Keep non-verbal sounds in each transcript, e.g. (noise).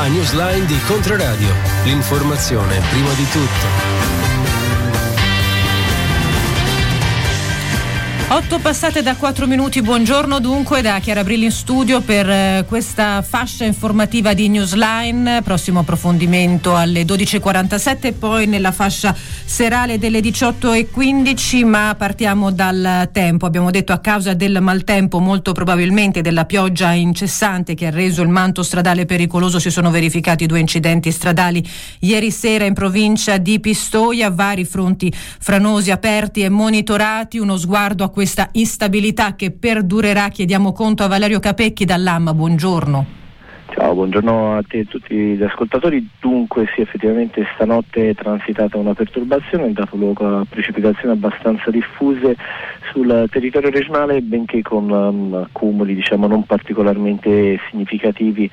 La newsline di Controradio. L'informazione prima di tutto. Otto passate da quattro minuti, buongiorno dunque da Chiara Brilli in studio per eh, questa fascia informativa di Newsline, prossimo approfondimento alle 12.47 poi nella fascia serale delle 18.15 ma partiamo dal tempo, abbiamo detto a causa del maltempo molto probabilmente della pioggia incessante che ha reso il manto stradale pericoloso si sono verificati due incidenti stradali ieri sera in provincia di Pistoia, vari fronti franosi aperti e monitorati, uno sguardo a questa instabilità che perdurerà. Chiediamo conto a Valerio Capecchi dall'AMMA. Buongiorno. Ciao, buongiorno a te e a tutti gli ascoltatori. Dunque sì, effettivamente stanotte è transitata una perturbazione, è dato luogo a precipitazioni abbastanza diffuse sul territorio regionale, benché con um, accumuli diciamo, non particolarmente significativi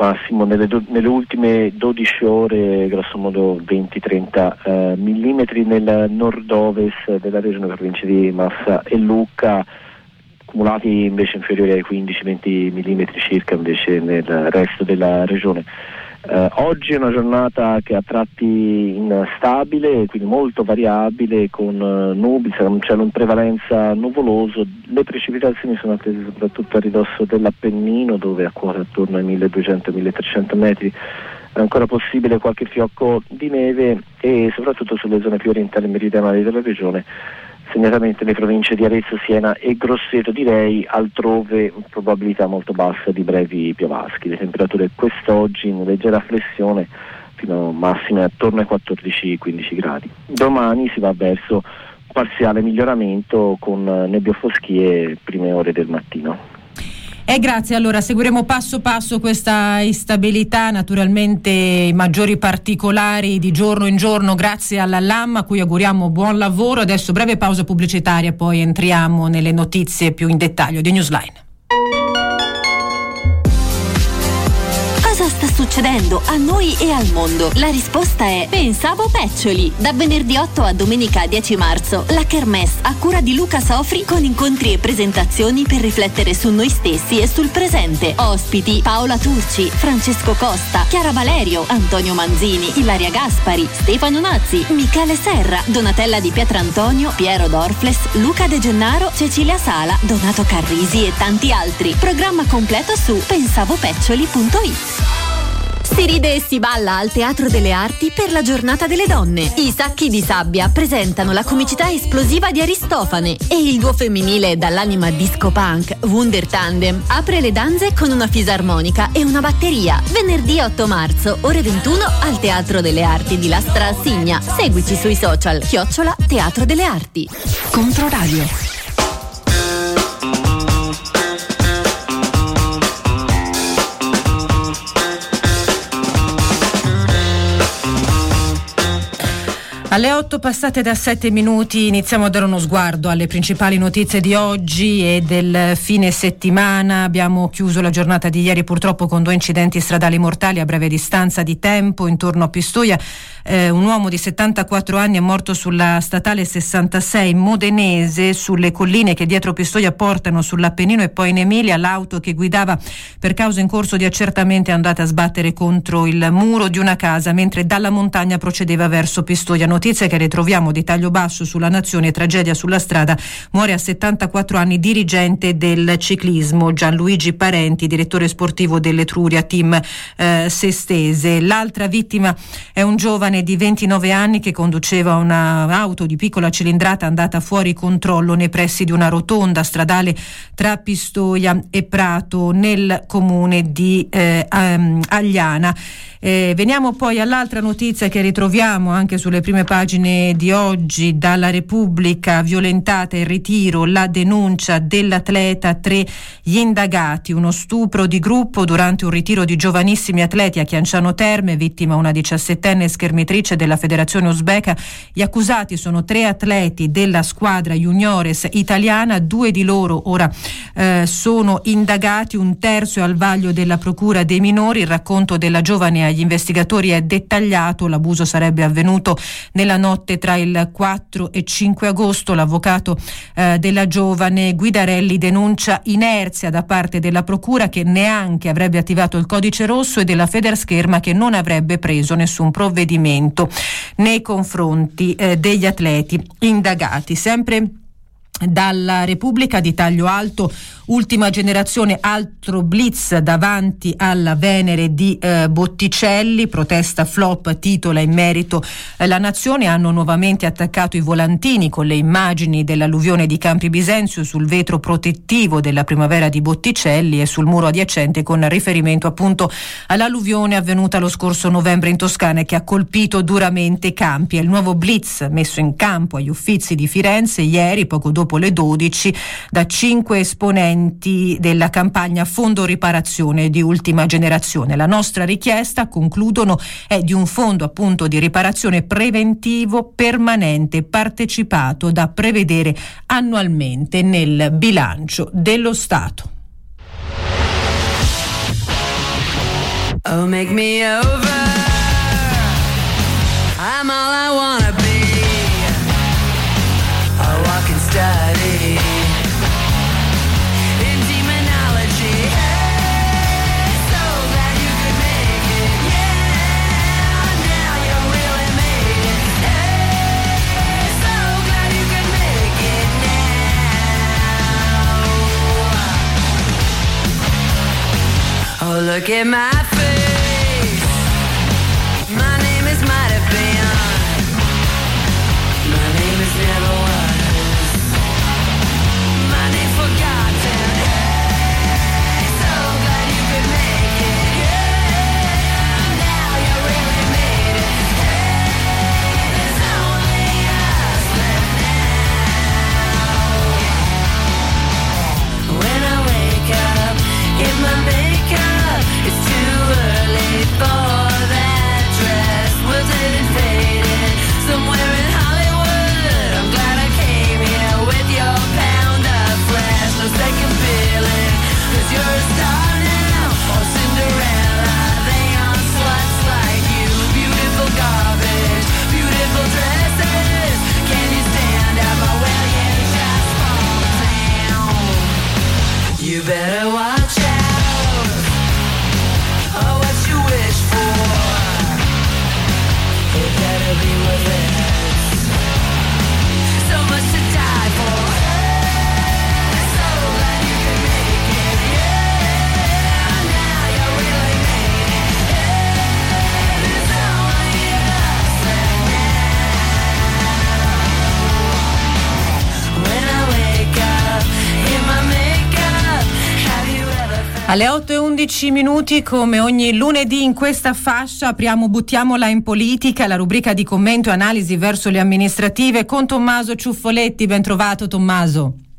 massimo nelle, do, nelle, ultime 12 ore grosso modo 20-30 eh, mm nel nord-ovest della regione provincia di Massa e Lucca accumulati invece inferiori ai 15-20 mm circa invece nel resto della regione. Eh, oggi è una giornata che a tratti instabile, quindi molto variabile, con eh, nubi, sarà un prevalenza nuvoloso. Le precipitazioni sono attese soprattutto a ridosso dell'Appennino, dove a quota attorno ai 1200-1300 metri è ancora possibile qualche fiocco di neve e soprattutto sulle zone più orientali e meridionali della regione segnatamente le province di Arezzo, Siena e Grosseto direi, altrove probabilità molto bassa di brevi piovaschi. Le temperature quest'oggi in leggera flessione fino a massime attorno ai 14-15 gradi. Domani si va verso parziale miglioramento con nebbiofoschie prime ore del mattino. Eh, grazie, allora seguiremo passo passo questa instabilità, naturalmente i maggiori particolari di giorno in giorno grazie alla LAM a cui auguriamo buon lavoro. Adesso breve pausa pubblicitaria, poi entriamo nelle notizie più in dettaglio di Newsline. Succedendo a noi e al mondo? La risposta è Pensavo Peccioli. Da venerdì 8 a domenica 10 marzo, la Kermesse a cura di Luca Sofri con incontri e presentazioni per riflettere su noi stessi e sul presente. Ospiti Paola Turci, Francesco Costa, Chiara Valerio, Antonio Manzini, Ilaria Gaspari, Stefano Nazzi, Michele Serra, Donatella di Pietrantonio, Piero Dorfles, Luca De Gennaro, Cecilia Sala, Donato Carrisi e tanti altri. Programma completo su pensavopeccioli.it. Si ride e si balla al Teatro delle Arti per la giornata delle donne. I sacchi di sabbia presentano la comicità esplosiva di Aristofane e il duo femminile dall'anima disco punk Wunder Tandem apre le danze con una fisarmonica e una batteria. Venerdì 8 marzo, ore 21 al Teatro delle Arti di Lastra Signa. Seguici sui social Chiocciola Teatro delle Arti. Controradio. Alle 8 passate da 7 minuti iniziamo a dare uno sguardo alle principali notizie di oggi e del fine settimana. Abbiamo chiuso la giornata di ieri purtroppo con due incidenti stradali mortali a breve distanza di tempo intorno a Pistoia. Eh, un uomo di 74 anni è morto sulla statale 66 modenese sulle colline che dietro Pistoia portano sull'Appennino e poi in Emilia. L'auto che guidava per causa in corso di accertamento è andata a sbattere contro il muro di una casa mentre dalla montagna procedeva verso Pistoia notizia che ritroviamo di taglio basso sulla nazione, tragedia sulla strada, muore a 74 anni dirigente del ciclismo Gianluigi Parenti, direttore sportivo dell'Etruria Team eh, Sestese. L'altra vittima è un giovane di 29 anni che conduceva un'auto di piccola cilindrata andata fuori controllo nei pressi di una rotonda stradale tra Pistoia e Prato nel comune di eh, Agliana. Eh, veniamo poi all'altra notizia che ritroviamo anche sulle prime pagine di oggi dalla Repubblica, violentata in ritiro la denuncia dell'atleta, tre gli indagati, uno stupro di gruppo durante un ritiro di giovanissimi atleti a Chianciano Terme, vittima una diciassettenne schermitrice della federazione uzbeka. Gli accusati sono tre atleti della squadra juniores italiana, due di loro ora eh, sono indagati, un terzo è al vaglio della procura dei minori, il racconto della giovane agli investigatori è dettagliato, l'abuso sarebbe avvenuto nella notte tra il 4 e 5 agosto. L'avvocato eh, della giovane Guidarelli denuncia inerzia da parte della Procura che neanche avrebbe attivato il codice rosso e della Federscherma che non avrebbe preso nessun provvedimento nei confronti eh, degli atleti indagati. Sempre dalla Repubblica di taglio alto ultima generazione altro blitz davanti alla Venere di eh, Botticelli. Protesta flop titola in merito. Eh, la nazione hanno nuovamente attaccato i volantini con le immagini dell'alluvione di Campi Bisenzio sul vetro protettivo della primavera di Botticelli e sul muro adiacente con riferimento appunto all'alluvione avvenuta lo scorso novembre in Toscana e che ha colpito duramente Campi. È il nuovo blitz messo in campo agli uffizi di Firenze ieri poco dopo le 12 da cinque esponenti della campagna Fondo Riparazione di ultima generazione. La nostra richiesta, concludono, è di un fondo appunto di riparazione preventivo permanente partecipato da prevedere annualmente nel bilancio dello Stato. Oh, make me over. I'm all I wanna Oh, look at my face. Alle 8 e 11 minuti, come ogni lunedì in questa fascia, apriamo Buttiamola in politica, la rubrica di commento e analisi verso le amministrative con Tommaso Ciuffoletti. Ben trovato Tommaso.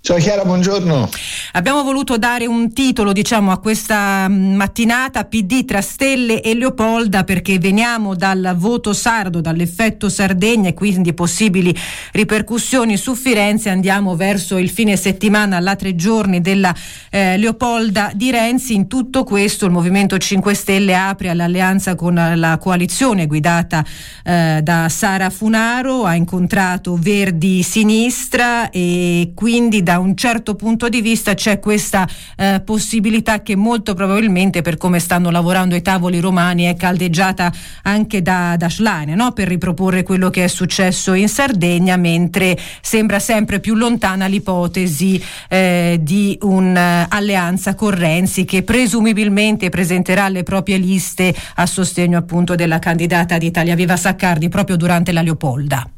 Ciao Chiara, buongiorno. Abbiamo voluto dare un titolo, diciamo, a questa mm, mattinata PD tra Stelle e Leopolda perché veniamo dal voto sardo, dall'effetto Sardegna e quindi possibili ripercussioni su Firenze. Andiamo verso il fine settimana, alla tre giorni della eh, Leopolda di Renzi. In tutto questo il Movimento 5 Stelle apre all'alleanza con la coalizione guidata eh, da Sara Funaro, ha incontrato Verdi Sinistra e quindi da un certo punto di vista c'è questa eh, possibilità che molto probabilmente per come stanno lavorando i tavoli romani è caldeggiata anche da, da Schlein no? per riproporre quello che è successo in Sardegna mentre sembra sempre più lontana l'ipotesi eh, di un'alleanza con Renzi che presumibilmente presenterà le proprie liste a sostegno appunto della candidata di Italia Viva Saccardi proprio durante la Leopolda.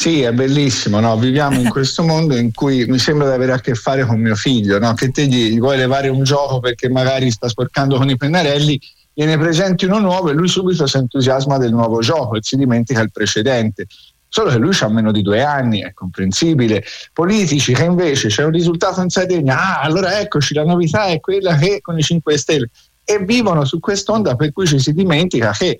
Sì, è bellissimo, no? viviamo in (laughs) questo mondo in cui mi sembra di avere a che fare con mio figlio, no? che te gli vuoi levare un gioco perché magari sta sporcando con i pennarelli, gliene presenti uno nuovo e lui subito si entusiasma del nuovo gioco e si dimentica il precedente. Solo che lui ha meno di due anni, è comprensibile. Politici che invece c'è un risultato in Sardegna, ah, allora eccoci, la novità è quella che con i 5 Stelle e vivono su quest'onda per cui ci si dimentica che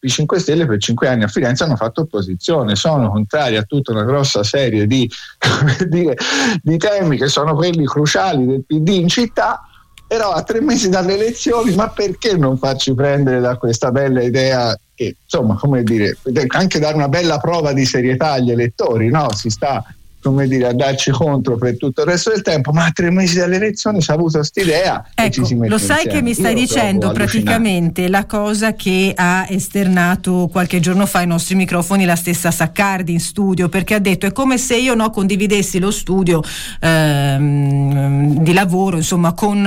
i 5 Stelle per 5 anni a Firenze hanno fatto opposizione, sono contrari a tutta una grossa serie di, (laughs) dire, di temi che sono quelli cruciali del PD in città, però a tre mesi dalle elezioni, ma perché non farci prendere da questa bella idea che insomma, come dire, anche dare una bella prova di serietà agli elettori, no? Si sta come dire, a darci contro per tutto il resto del tempo, ma a tre mesi dalle elezioni si è avuto quest'idea ecco, ci si mette Lo sai insieme. che mi stai Io dicendo praticamente la cosa che ha esternato qualche giorno fa ai nostri microfoni la stessa Saccardi in studio, perché ha detto è come se io no, condividessi lo studio ehm, di lavoro insomma con,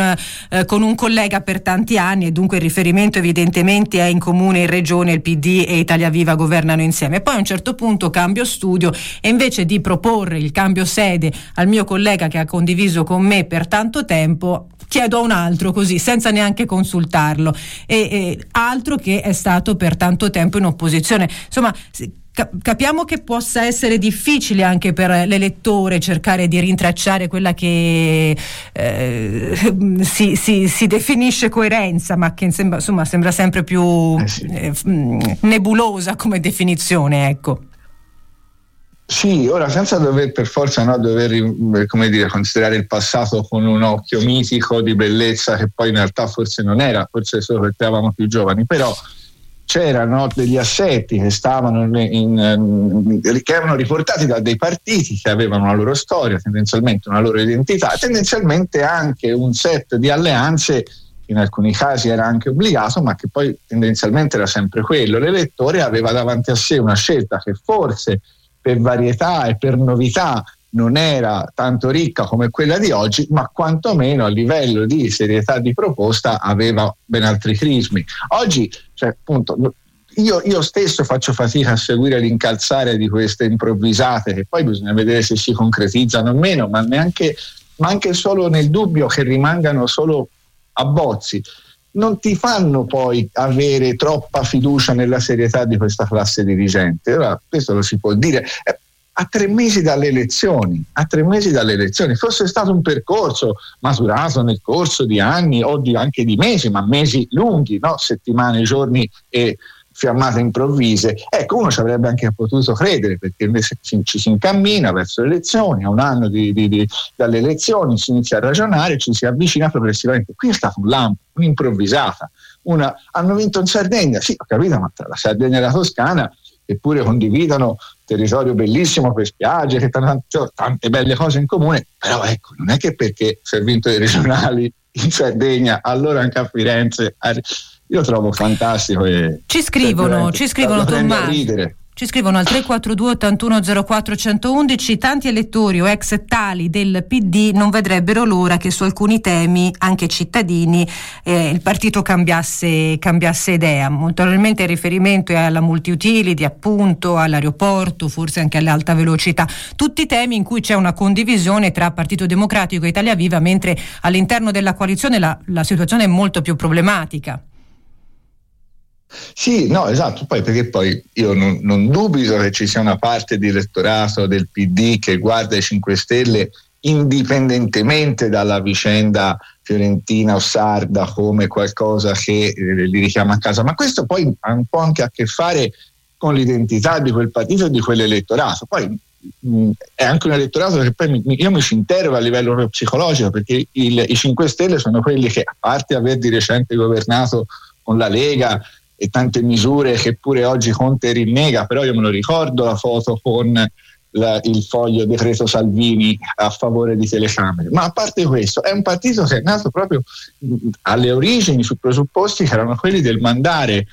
eh, con, un collega per tanti anni e dunque il riferimento evidentemente è in comune in regione il PD e Italia Viva governano insieme. Poi a un certo punto cambio studio e invece di proporre il cambio sede al mio collega che ha condiviso con me per tanto tempo, chiedo a un altro così, senza neanche consultarlo. E, e altro che è stato per tanto tempo in opposizione. Insomma, capiamo che possa essere difficile anche per l'elettore cercare di rintracciare quella che eh, (laughs) si, si, si, definisce coerenza, ma che sembra, insomma, sembra sempre più eh sì. eh, nebulosa come definizione. Ecco. Sì, ora senza dover per forza no, dover come dire, considerare il passato con un occhio mitico di bellezza che poi in realtà forse non era, forse solo perché eravamo più giovani, però c'erano degli assetti che stavano in, in, che erano riportati da dei partiti che avevano una loro storia, tendenzialmente una loro identità, tendenzialmente anche un set di alleanze in alcuni casi era anche obbligato, ma che poi tendenzialmente era sempre quello. L'elettore aveva davanti a sé una scelta che forse per varietà e per novità non era tanto ricca come quella di oggi, ma quantomeno a livello di serietà di proposta aveva ben altri crismi. Oggi, cioè, appunto, io, io, stesso faccio fatica a seguire l'incalzare di queste improvvisate, che poi bisogna vedere se si concretizzano o meno, ma neanche ma anche solo nel dubbio che rimangano solo abbozzi non ti fanno poi avere troppa fiducia nella serietà di questa classe dirigente. Ora, questo lo si può dire. Eh, a tre mesi dalle elezioni, a tre mesi dalle elezioni, fosse stato un percorso maturato nel corso di anni o di, anche di mesi, ma mesi lunghi, no? settimane, giorni e fiammate improvvise, ecco uno ci avrebbe anche potuto credere perché invece ci si incammina verso le elezioni, a un anno di, di, di, dalle elezioni si inizia a ragionare, ci si avvicina progressivamente. Qui è stato un lampo, un'improvvisata. Una, hanno vinto in Sardegna, sì ho capito, ma tra la Sardegna e la Toscana eppure condividono territorio bellissimo per spiagge, che cioè, tante belle cose in comune, però ecco, non è che perché si è vinto i regionali in Sardegna, allora anche a Firenze io trovo fantastico. E ci scrivono, ci scrivono Tommaso. Ci scrivono al 342 8104 111 tanti elettori o ex tali del PD non vedrebbero l'ora che su alcuni temi anche cittadini eh, il partito cambiasse, cambiasse idea. Molto probabilmente il riferimento è alla multiutility, appunto, all'aeroporto, forse anche all'alta velocità. Tutti temi in cui c'è una condivisione tra Partito Democratico e Italia Viva, mentre all'interno della coalizione la, la situazione è molto più problematica. Sì, no, esatto, poi perché poi io non, non, dubito che ci sia una parte di elettorato del PD che guarda i 5 Stelle indipendentemente dalla vicenda fiorentina o sarda come qualcosa che eh, li richiama a casa, ma questo poi ha un po' anche a che fare con l'identità di quel partito e di quell'elettorato. Poi mh, è anche un elettorato che poi mi, io mi ci interrogo a livello psicologico perché il, i 5 Stelle sono quelli che, a parte aver di recente governato con la Lega, e tante misure che pure oggi Conte rinnega, però io me lo ricordo la foto con la, il foglio decreto Salvini a favore di telecamere. Ma a parte questo, è un partito che è nato proprio alle origini su presupposti che erano quelli del mandare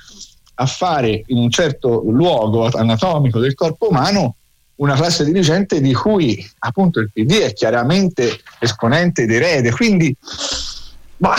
a fare in un certo luogo anatomico del corpo umano una classe dirigente di cui appunto il PD è chiaramente esponente ed erede. Quindi ma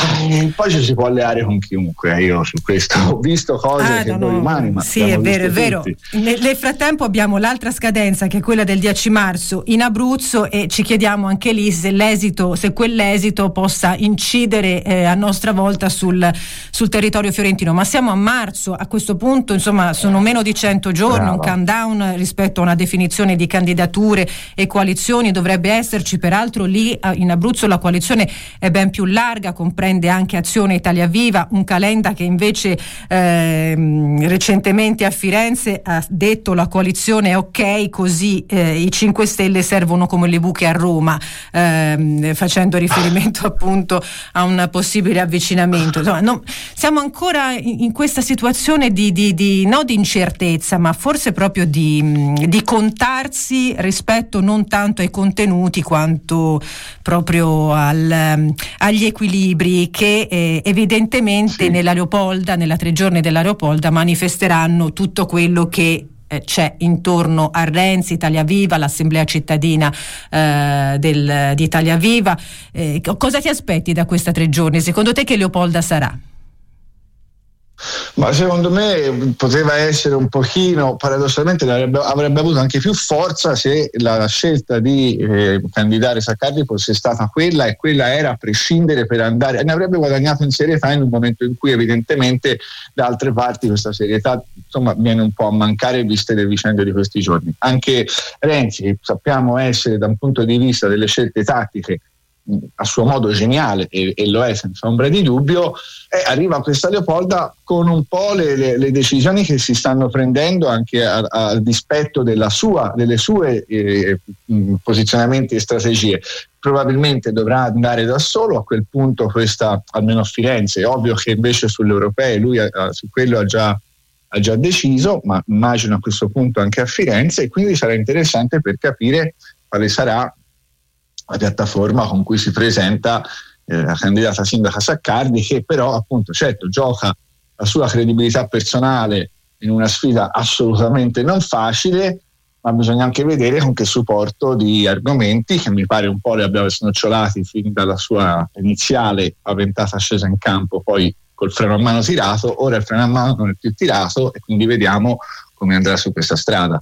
poi ci si può alleare con chiunque, eh, io su questo (laughs) ho visto cose ah, che no, noi umani, ma sì, è vero, è vero. Nel, nel, frattempo abbiamo l'altra scadenza che è quella del 10 marzo in Abruzzo e ci chiediamo anche lì se l'esito, se quell'esito possa incidere eh, a nostra volta sul, sul, territorio fiorentino. Ma siamo a marzo, a questo punto insomma sono meno di 100 giorni, Brava. un countdown rispetto a una definizione di candidature e coalizioni dovrebbe esserci, peraltro lì in Abruzzo la coalizione è ben più larga con comprende anche Azione Italia Viva, un Calenda che invece eh, recentemente a Firenze ha detto la coalizione è ok, così eh, i 5 Stelle servono come le buche a Roma, ehm, facendo riferimento (laughs) appunto a un possibile avvicinamento. Insomma, non, siamo ancora in, in questa situazione di, di, di, no di incertezza, ma forse proprio di, di contarsi rispetto non tanto ai contenuti quanto proprio al, agli equilibri che eh, evidentemente sì. nella Leopolda, nella tre giorni della Leopolda manifesteranno tutto quello che eh, c'è intorno a Renzi, Italia Viva, l'Assemblea cittadina eh, del, di Italia Viva. Eh, cosa ti aspetti da questa tre giorni? Secondo te che Leopolda sarà? Ma secondo me poteva essere un pochino, paradossalmente avrebbe, avrebbe avuto anche più forza se la scelta di eh, candidare Saccardi fosse stata quella e quella era a prescindere per andare, ne avrebbe guadagnato in serietà in un momento in cui evidentemente da altre parti questa serietà insomma, viene un po' a mancare viste le vicende di questi giorni. Anche Renzi sappiamo essere da un punto di vista delle scelte tattiche a suo modo geniale e, e, lo è senza ombra di dubbio, eh, arriva questa Leopolda con un po' le, le, le, decisioni che si stanno prendendo anche a, a dispetto sua, delle sue eh, posizionamenti e strategie. Probabilmente dovrà andare da solo, a quel punto questa, almeno a Firenze, è ovvio che invece sulle europee lui ha, su quello ha già, ha già deciso, ma immagino a questo punto anche a Firenze e quindi sarà interessante per capire quale sarà la piattaforma con cui si presenta eh, la candidata sindaca Saccardi che però appunto certo gioca la sua credibilità personale in una sfida assolutamente non facile ma bisogna anche vedere con che supporto di argomenti che mi pare un po' li abbiamo snocciolati fin dalla sua iniziale paventata scesa in campo poi col freno a mano tirato ora il freno a mano non è più tirato e quindi vediamo come andrà su questa strada.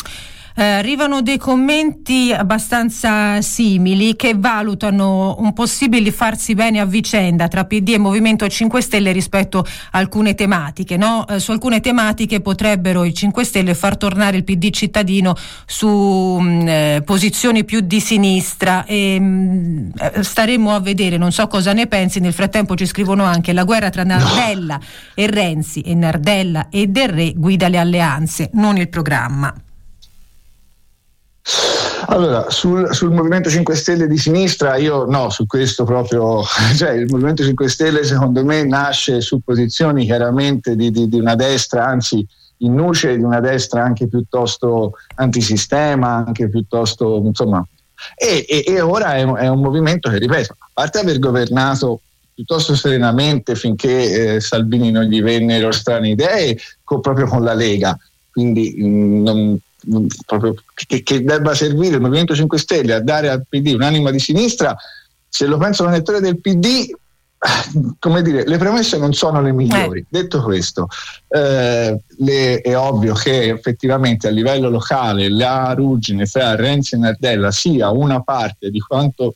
Eh, arrivano dei commenti abbastanza simili che valutano un possibile farsi bene a vicenda tra PD e Movimento 5 Stelle rispetto a alcune tematiche. No? Eh, su alcune tematiche potrebbero i 5 Stelle far tornare il PD cittadino su mh, mm, eh, posizioni più di sinistra e mh, mm, eh, staremo a vedere, non so cosa ne pensi, nel frattempo ci scrivono anche la guerra tra Nardella no. e Renzi e Nardella e Del Re guida le alleanze, non il programma. Allora, sul, sul, Movimento 5 Stelle di sinistra, io no, su questo proprio, (laughs) cioè il Movimento 5 Stelle secondo me nasce su posizioni chiaramente di, di, di una destra, anzi in nuce di una destra anche piuttosto antisistema, anche piuttosto, insomma, e, e, e ora è, è, un movimento che, ripeto, a parte aver governato piuttosto serenamente finché eh, Salvini non gli vennero strane idee, co, proprio con la Lega, quindi mh, mm, non, proprio, che, che, debba servire il Movimento 5 Stelle a dare al PD un'anima di sinistra, se lo pensa un elettore del PD, come dire, le premesse non sono le migliori. Eh. Detto questo, eh, le, è ovvio che effettivamente a livello locale la ruggine fra Renzi e Nardella sia una parte di quanto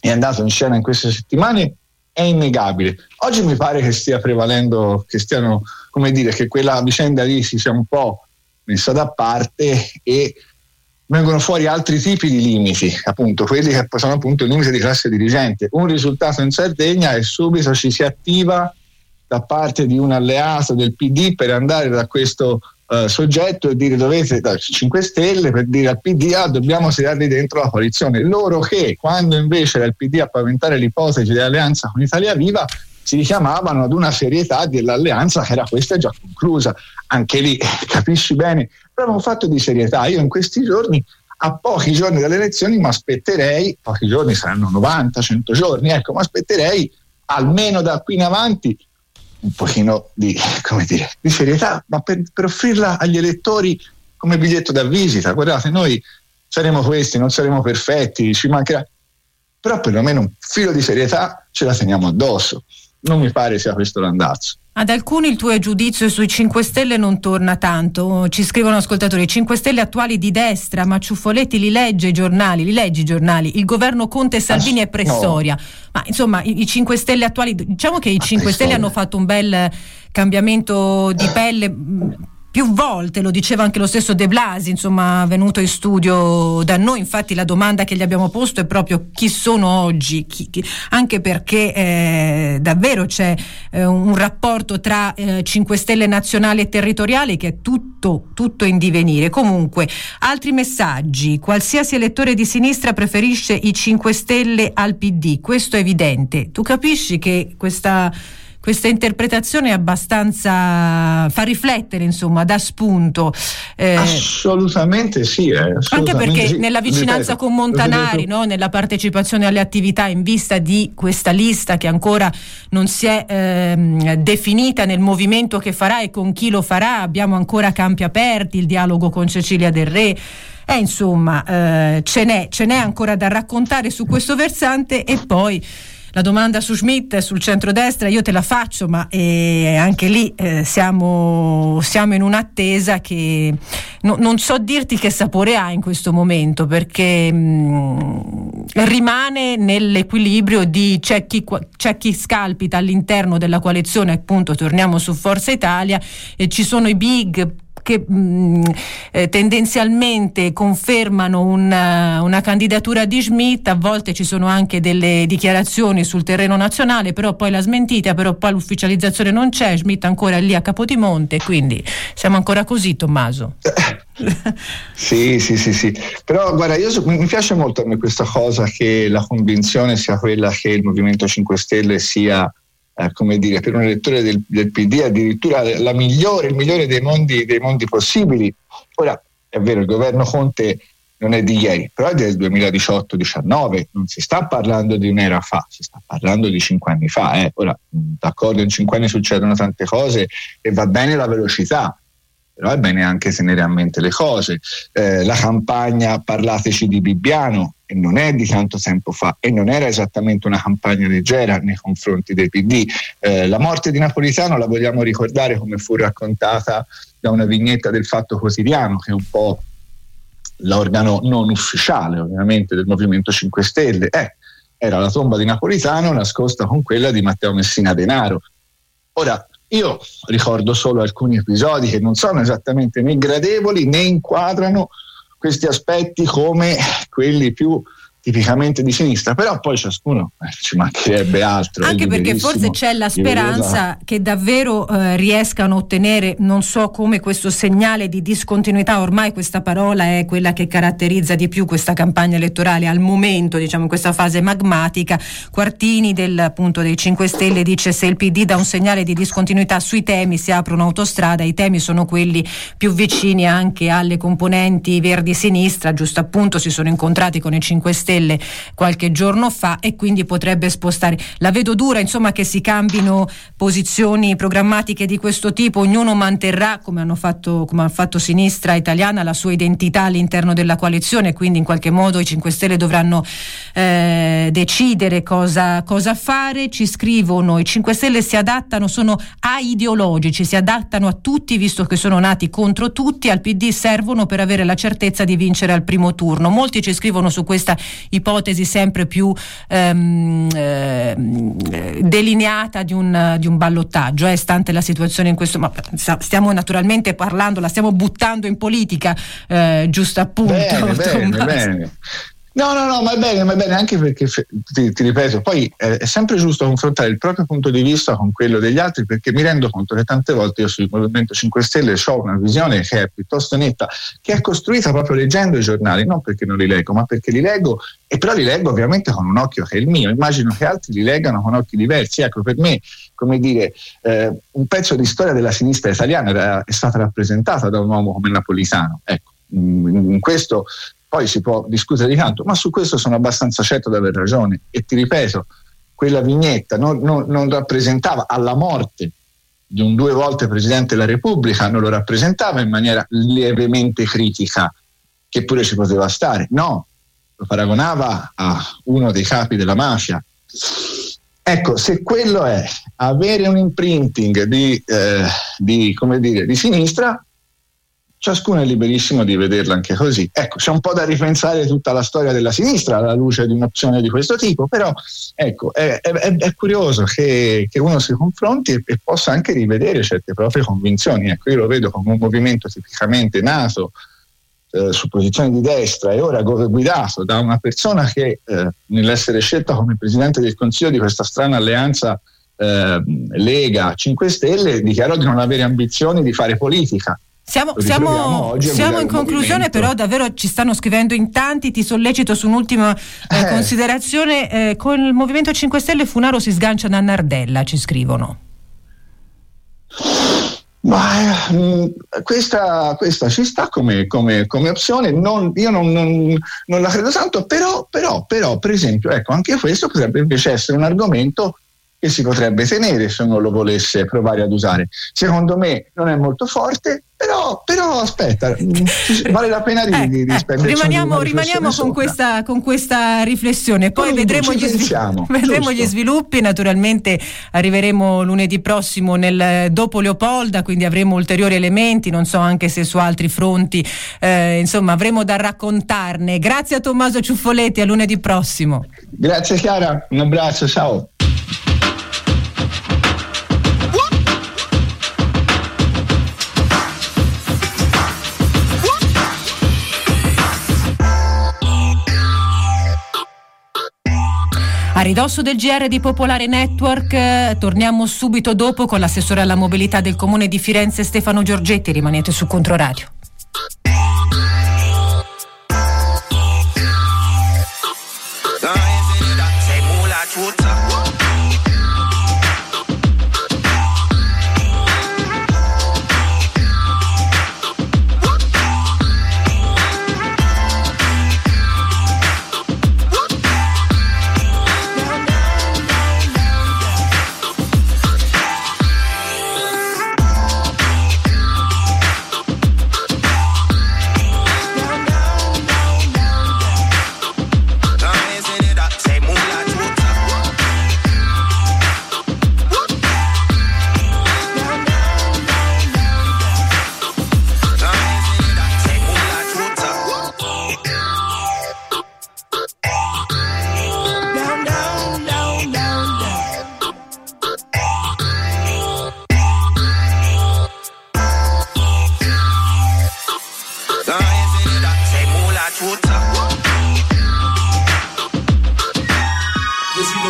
è andato in scena in queste settimane è innegabile. Oggi mi pare che stia prevalendo, che stiano, come dire, che quella vicenda lì si sia un po' messa da parte e vengono fuori altri tipi di limiti, appunto quelli che sono appunto il limite di classe dirigente. Un risultato in Sardegna e subito ci si attiva da parte di un alleato del PD per andare da questo uh, soggetto e dire dovete da 5 Stelle per dire al PD ah, dobbiamo tirarli dentro la coalizione. Loro che quando invece era il PD a paventare l'ipotesi dell'alleanza con Italia Viva si richiamavano ad una serietà dell'alleanza che era questa già conclusa. Anche lì (laughs) capisci bene, però è un fatto di serietà. Io in questi giorni, a pochi giorni dalle elezioni, mi aspetterei, pochi giorni saranno 90, 100 giorni, ecco, mi aspetterei almeno da qui in avanti un pochino di, (laughs) dire, di serietà, ma per, per offrirla agli elettori come biglietto da visita. Guardate, noi saremo questi, non saremo perfetti, ci mancherà, però perlomeno un filo di serietà ce la teniamo addosso non mi pare sia questo l'andazzo. Ad alcuni il tuo giudizio sui 5 Stelle non torna tanto. Ci scrivono ascoltatori: i 5 Stelle attuali di destra, ma Ciuffoletti li legge i giornali, li leggi i giornali. Il governo Conte Salvini è pressoria. Ma insomma, i, i, 5 Stelle attuali, diciamo che i 5 Stelle hanno fatto un bel cambiamento di pelle più volte, lo diceva anche lo stesso De Blasi, insomma, venuto in studio da noi, infatti la domanda che gli abbiamo posto è proprio chi sono oggi, chi, chi, anche perché eh, davvero c'è eh, un rapporto tra eh, 5 Stelle nazionali e territoriali che è tutto, tutto in divenire. Comunque, altri messaggi, qualsiasi elettore di sinistra preferisce i 5 Stelle al PD, questo è evidente. Tu capisci che questa questa interpretazione è abbastanza fa riflettere, insomma, dà spunto. Eh, assolutamente sì. Eh, assolutamente anche perché sì. nella vicinanza ripeto, con Montanari, no, nella partecipazione alle attività in vista di questa lista che ancora non si è ehm, definita nel movimento che farà e con chi lo farà, abbiamo ancora campi aperti, il dialogo con Cecilia Del Re. Eh, insomma, eh, ce, n'è, ce n'è ancora da raccontare su questo versante e poi la domanda su Schmidt, sul centrodestra, io te la faccio, ma eh, anche lì eh, siamo, siamo, in un'attesa che no, non so dirti che sapore ha in questo momento, perché mh, mm, rimane nell'equilibrio di c'è chi, c'è chi scalpita all'interno della coalizione, appunto torniamo su Forza Italia, e ci sono i big che mh, mm, eh, tendenzialmente confermano una, una, candidatura di Schmidt, a volte ci sono anche delle dichiarazioni sul terreno nazionale, però poi la smentita, però poi l'ufficializzazione non c'è, Schmidt ancora lì a Capodimonte, quindi siamo ancora così Tommaso. (laughs) sì, sì, sì, sì. Però guarda, io, mi piace molto a me questa cosa che la convinzione sia quella che il Movimento 5 Stelle sia eh, come dire, per un elettore del, del, PD addirittura migliore, il migliore dei mondi, dei mondi possibili. Ora, è vero, il governo Conte non è di ieri, però è del 2018-19, non si sta parlando di un'era fa, si sta parlando di cinque anni fa. Eh. Ora, d'accordo, in cinque anni succedono tante cose e va bene la velocità, però è bene anche tenere a mente le cose. Eh, la campagna Parlateci di Bibbiano non è di tanto tempo fa e non era esattamente una campagna leggera nei confronti dei PD. Eh, la morte di Napolitano la vogliamo ricordare come fu raccontata da una vignetta del Fatto Quotidiano che è un po' l'organo non ufficiale ovviamente del Movimento 5 Stelle. Eh, era la tomba di Napolitano nascosta con quella di Matteo Messina Denaro. Ora, io ricordo solo alcuni episodi che non sono esattamente né gradevoli né inquadrano questi aspetti come quelli più tipicamente di sinistra, però poi ciascuno eh, ci mancherebbe altro. Anche perché forse c'è la speranza che davvero eh, riescano a ottenere, non so come questo segnale di discontinuità, ormai questa parola è quella che caratterizza di più questa campagna elettorale al momento, diciamo in questa fase magmatica. Quartini del, appunto, dei 5 Stelle dice se il PD dà un segnale di discontinuità sui temi si apre un'autostrada, i temi sono quelli più vicini anche alle componenti verdi-sinistra, giusto appunto si sono incontrati con i 5 Stelle Stelle qualche giorno fa e quindi potrebbe spostare. La vedo dura, insomma, che si cambino posizioni programmatiche di questo tipo, ognuno manterrà, come hanno fatto, come ha fatto Sinistra Italiana, la sua identità all'interno della coalizione, quindi in qualche modo i 5 Stelle dovranno eh, decidere cosa, cosa fare. Ci scrivono, i 5 Stelle si adattano, sono aideologici, si adattano a tutti, visto che sono nati contro tutti, al PD servono per avere la certezza di vincere al primo turno. Molti ci scrivono su questa ipotesi sempre più ehm, eh, delineata di un, di un ballottaggio, eh, stante la situazione in questo, ma stiamo naturalmente parlando, la stiamo buttando in politica, eh, giusto appunto. Bene, bene, bene. No, no, no, ma bene, ma bene, anche perché ti, ti ripeto, poi è sempre giusto confrontare il proprio punto di vista con quello degli altri, perché mi rendo conto che tante volte io sul Movimento 5 Stelle ho una visione che è piuttosto netta, che è costruita proprio leggendo i giornali, non perché non li leggo, ma perché li leggo, e però li leggo ovviamente con un occhio che è il mio. Immagino che altri li leggano con occhi diversi. Ecco, per me, come dire, eh, un pezzo di storia della sinistra italiana era, è stata rappresentata da un uomo come Napolitano. Ecco, in questo poi si può discutere di tanto, ma su questo sono abbastanza certo di aver ragione. E ti ripeto, quella vignetta non, non, non rappresentava alla morte di un due volte Presidente della Repubblica, non lo rappresentava in maniera lievemente critica, che pure ci poteva stare. No, lo paragonava a uno dei capi della mafia. Ecco, se quello è avere un imprinting di, eh, di, dire, di sinistra, ciascuno è liberissimo di vederla anche così. Ecco, c'è un po' da ripensare tutta la storia della sinistra alla luce di un'opzione di questo tipo, però ecco, è, è, è curioso che, che, uno si confronti e, e, possa anche rivedere certe proprie convinzioni. Ecco, io lo vedo come un movimento tipicamente nato eh, su posizioni di destra e ora guidato da una persona che eh, nell'essere scelta come Presidente del Consiglio di questa strana alleanza eh, Lega 5 Stelle dichiarò di non avere ambizioni di fare politica siamo, siamo, siamo in conclusione, però davvero ci stanno scrivendo in tanti. Ti sollecito su un'ultima eh, eh. considerazione. Eh, con il Movimento 5 Stelle Funaro si sgancia da Nardella, ci scrivono. Ma, mh, mm, questa, questa, ci sta come, come, come opzione, non, io non, non, non, la credo tanto, però, però, però, per esempio, ecco, anche questo potrebbe invece essere un argomento che si potrebbe tenere se uno lo volesse provare ad usare. Secondo me non è molto forte, però, però aspetta, vale la pena di, eh, di, di eh, Rimaniamo, rimaniamo con, questa, con, questa, riflessione, poi Quindi (laughs) vedremo, gli, pensiamo, vedremo gli, sviluppi. Naturalmente arriveremo lunedì prossimo nel, dopo Leopolda, quindi avremo ulteriori elementi, non so anche se su altri fronti, eh, insomma avremo da raccontarne. Grazie a Tommaso Ciuffoletti, a lunedì prossimo. Grazie Chiara, un abbraccio, ciao. Ridosso del GR di Popolare Network eh, torniamo subito dopo con l'assessore alla mobilità del comune di Firenze Stefano Giorgetti, rimanete su Controradio.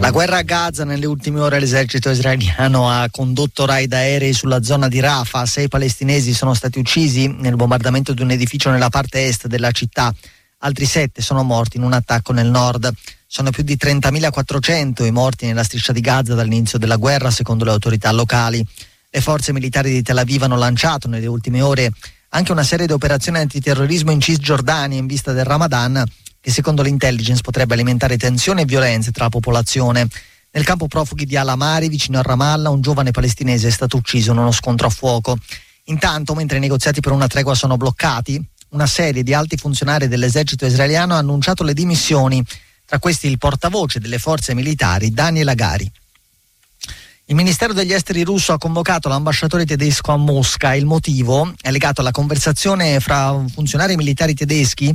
La guerra a Gaza nelle ultime ore l'esercito israeliano ha condotto raid aerei sulla zona di Rafah. Sei palestinesi sono stati uccisi nel bombardamento di un edificio nella parte est della città. Altri sette sono morti in un attacco nel nord. Sono più di 30.400 i morti nella striscia di Gaza dall'inizio della guerra, secondo le autorità locali. Le forze militari di Tel Aviv hanno lanciato nelle ultime ore anche una serie di operazioni antiterrorismo in Cisgiordania in vista del Ramadan che secondo l'intelligence potrebbe alimentare tensioni e violenze tra la popolazione. Nel campo profughi di Al-Amari, vicino a Ramallah, un giovane palestinese è stato ucciso in uno scontro a fuoco. Intanto, mentre i negoziati per una tregua sono bloccati, una serie di alti funzionari dell'esercito israeliano ha annunciato le dimissioni, tra questi il portavoce delle forze militari Daniel Agari. Il Ministero degli Esteri russo ha convocato l'ambasciatore tedesco a Mosca. Il motivo è legato alla conversazione fra funzionari militari tedeschi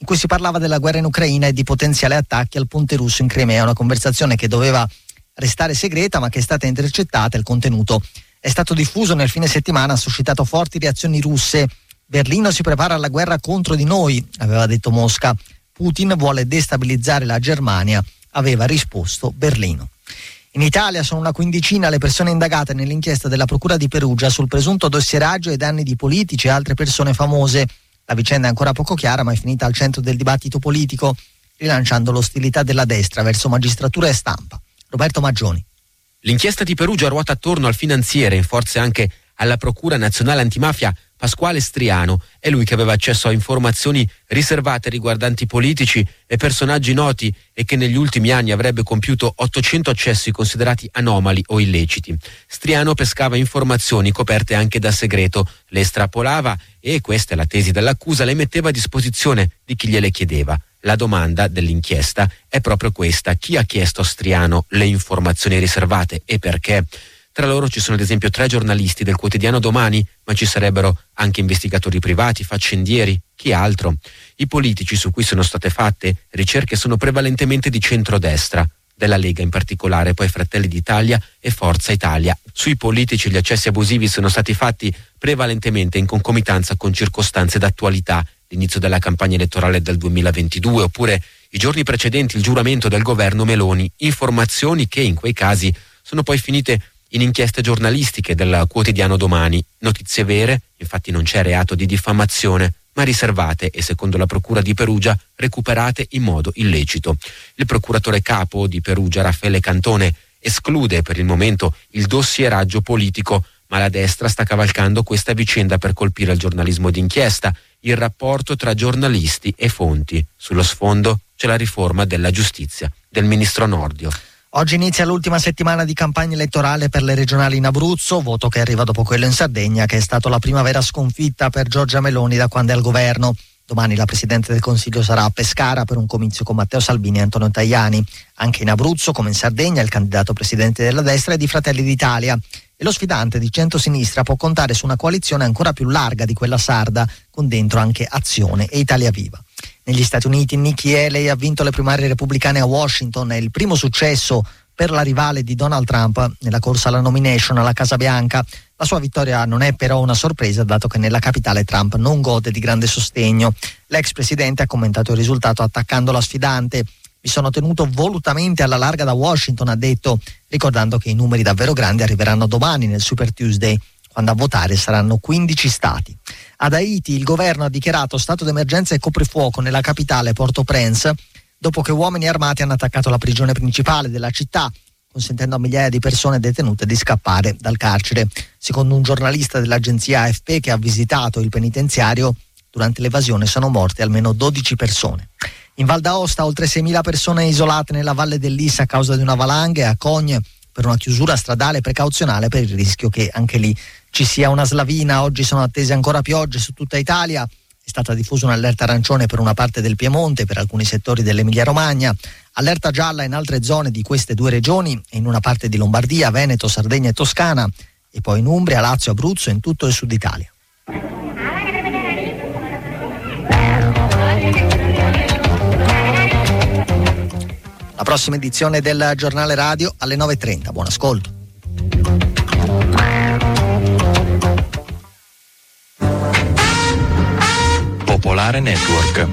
in cui si parlava della guerra in Ucraina e di potenziali attacchi al ponte russo in Crimea, una conversazione che doveva restare segreta ma che è stata intercettata, il contenuto è stato diffuso nel fine settimana, ha suscitato forti reazioni russe. Berlino si prepara alla guerra contro di noi, aveva detto Mosca. Putin vuole destabilizzare la Germania, aveva risposto Berlino. In Italia sono una quindicina le persone indagate nell'inchiesta della Procura di Perugia sul presunto dossieraggio ai danni di politici e altre persone famose. La vicenda è ancora poco chiara, ma è finita al centro del dibattito politico, rilanciando l'ostilità della destra verso magistratura e stampa. Roberto Maggioni. L'inchiesta di Perugia ruota attorno al finanziere, in forze anche alla Procura Nazionale Antimafia, Pasquale Striano. È lui che aveva accesso a informazioni riservate riguardanti politici e personaggi noti e che negli ultimi anni avrebbe compiuto 800 accessi considerati anomali o illeciti. Striano pescava informazioni coperte anche da segreto, le estrapolava e, questa è la tesi dell'accusa, le metteva a disposizione di chi gliele chiedeva. La domanda dell'inchiesta è proprio questa. Chi ha chiesto a Striano le informazioni riservate e perché? Tra loro ci sono ad esempio tre giornalisti del quotidiano Domani, ma ci sarebbero anche investigatori privati, faccendieri, chi altro. I politici su cui sono state fatte ricerche sono prevalentemente di centrodestra, della Lega in particolare, poi Fratelli d'Italia e Forza Italia. Sui politici gli accessi abusivi sono stati fatti prevalentemente in concomitanza con circostanze d'attualità l'inizio della campagna elettorale del 2022 oppure i giorni precedenti il giuramento del governo Meloni, informazioni che in quei casi sono poi finite in inchieste giornalistiche del quotidiano Domani, notizie vere, infatti non c'è reato di diffamazione, ma riservate e secondo la Procura di Perugia recuperate in modo illecito. Il procuratore capo di Perugia, Raffaele Cantone, esclude per il momento il dossieraggio politico, ma la destra sta cavalcando questa vicenda per colpire il giornalismo d'inchiesta il rapporto tra giornalisti e fonti. Sullo sfondo c'è la riforma della giustizia del ministro Nordio. Oggi inizia l'ultima settimana di campagna elettorale per le regionali in Abruzzo, voto che arriva dopo quello in Sardegna, che è stato la prima vera sconfitta per Giorgia Meloni da quando è al governo. Domani la Presidente del Consiglio sarà a Pescara per un comizio con Matteo Salvini e Antonio Tajani. Anche in Abruzzo, come in Sardegna, il candidato presidente della destra è di Fratelli d'Italia e lo sfidante di centrosinistra può contare su una coalizione ancora più larga di quella sarda, con dentro anche Azione e Italia Viva. Negli Stati Uniti Nikki Haley ha vinto le primarie repubblicane a Washington, è il primo successo per la rivale di Donald Trump nella corsa alla nomination alla Casa Bianca. La sua vittoria non è però una sorpresa dato che nella capitale Trump non gode di grande sostegno. L'ex presidente ha commentato il risultato attaccando la sfidante mi sono tenuto volutamente alla larga da Washington, ha detto, ricordando che i numeri davvero grandi arriveranno domani nel Super Tuesday, quando a votare saranno 15 stati. Ad Haiti il governo ha dichiarato stato d'emergenza e coprifuoco nella capitale Port-au-Prince dopo che uomini armati hanno attaccato la prigione principale della città, consentendo a migliaia di persone detenute di scappare dal carcere. Secondo un giornalista dell'agenzia AFP che ha visitato il penitenziario, durante l'evasione sono morte almeno 12 persone. In Val d'Aosta oltre 6.000 persone isolate nella valle dell'Issa a causa di una valanga e a Cogne per una chiusura stradale precauzionale per il rischio che anche lì ci sia una slavina. Oggi sono attese ancora piogge su tutta Italia. È stata diffusa un'allerta arancione per una parte del Piemonte, per alcuni settori dell'Emilia Romagna, allerta gialla in altre zone di queste due regioni e in una parte di Lombardia, Veneto, Sardegna e Toscana e poi in Umbria, Lazio, Abruzzo e in tutto il sud Italia. La prossima edizione del giornale radio alle 9.30. Buon ascolto. Popolare Network.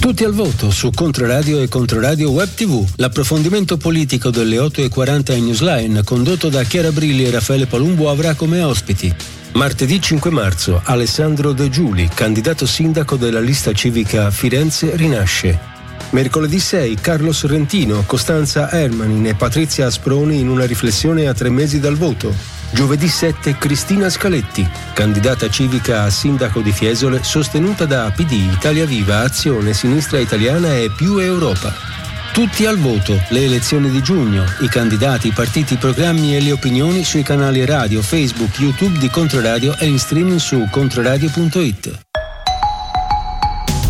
Tutti al voto su Controradio e Controradio Web TV. L'approfondimento politico delle 8.40 in Newsline, condotto da Chiara Brilli e Raffaele Palumbo, avrà come ospiti Martedì 5 marzo Alessandro De Giuli, candidato sindaco della lista civica Firenze Rinasce. Mercoledì 6 Carlo Sorrentino, Costanza Ermanin e Patrizia Asproni in una riflessione a tre mesi dal voto. Giovedì 7 Cristina Scaletti, candidata civica a sindaco di Fiesole, sostenuta da PD, Italia Viva, Azione, Sinistra Italiana e Più Europa. Tutti al voto, le elezioni di giugno, i candidati, i partiti, i programmi e le opinioni sui canali radio, Facebook, YouTube di Controradio e in streaming su controradio.it.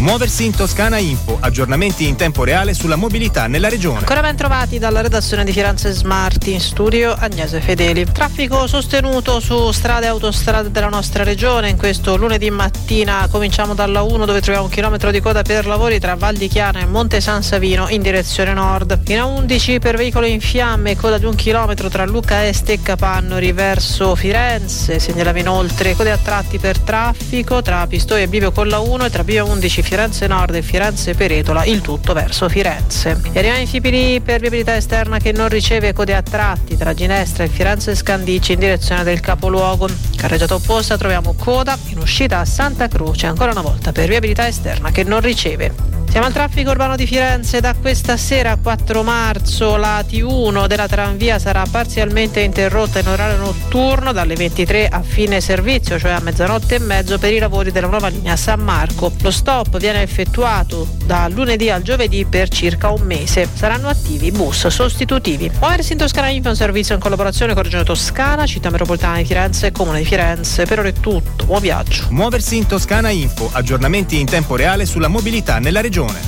Muoversi in Toscana Info, aggiornamenti in tempo reale sulla mobilità nella regione. Ancora ben trovati dalla redazione di Firenze Smart in studio Agnese Fedeli. Traffico sostenuto su strade e autostrade della nostra regione. In questo lunedì mattina cominciamo dalla 1 dove troviamo un chilometro di coda per lavori tra Val di Chiana e Monte San Savino in direzione nord. In A11 per veicoli in fiamme, coda di un chilometro tra Lucca Est e Capannori verso Firenze. Segnaliamo inoltre code a tratti per traffico tra Pistoia e Bivio con la 1 e tra Bivio 11 Firenze Nord e Firenze Peretola, il tutto verso Firenze. E rimane in Fipili per viabilità esterna che non riceve code a tratti tra Ginestra e Firenze Scandicci in direzione del capoluogo. Carreggiata opposta troviamo coda in uscita a Santa Croce, ancora una volta per viabilità esterna che non riceve. Siamo al traffico urbano di Firenze. Da questa sera 4 marzo la T1 della tranvia sarà parzialmente interrotta in orario notturno dalle 23 a fine servizio, cioè a mezzanotte e mezzo per i lavori della nuova linea San Marco. Lo stop viene effettuato da lunedì al giovedì per circa un mese. Saranno attivi bus sostitutivi. Muoversi in Toscana Info è un servizio in collaborazione con Regione Toscana, Città Metropolitana di Firenze e Comune di Firenze. Per ora è tutto. Buon viaggio. Muoversi in Toscana Info, aggiornamenti in tempo reale sulla mobilità nella regione regione.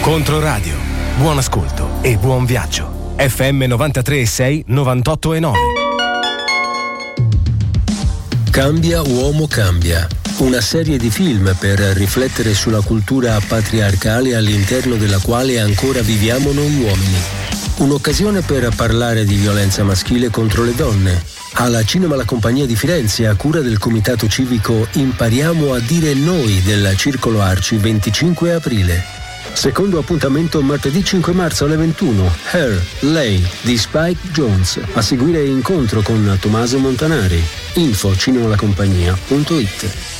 Controradio. Buon ascolto e buon viaggio. FM 93 6 98 e 9. Cambia uomo cambia. Una serie di film per riflettere sulla cultura patriarcale all'interno della quale ancora viviamo noi uomini. Un'occasione per parlare di violenza maschile contro le donne alla Cinema La Compagnia di Firenze, a cura del comitato civico Impariamo a dire noi del Circolo Arci 25 aprile. Secondo appuntamento martedì 5 marzo alle 21. Her, Lei di Spike Jones. A seguire incontro con Tommaso Montanari. Info cinemalacompagnia.it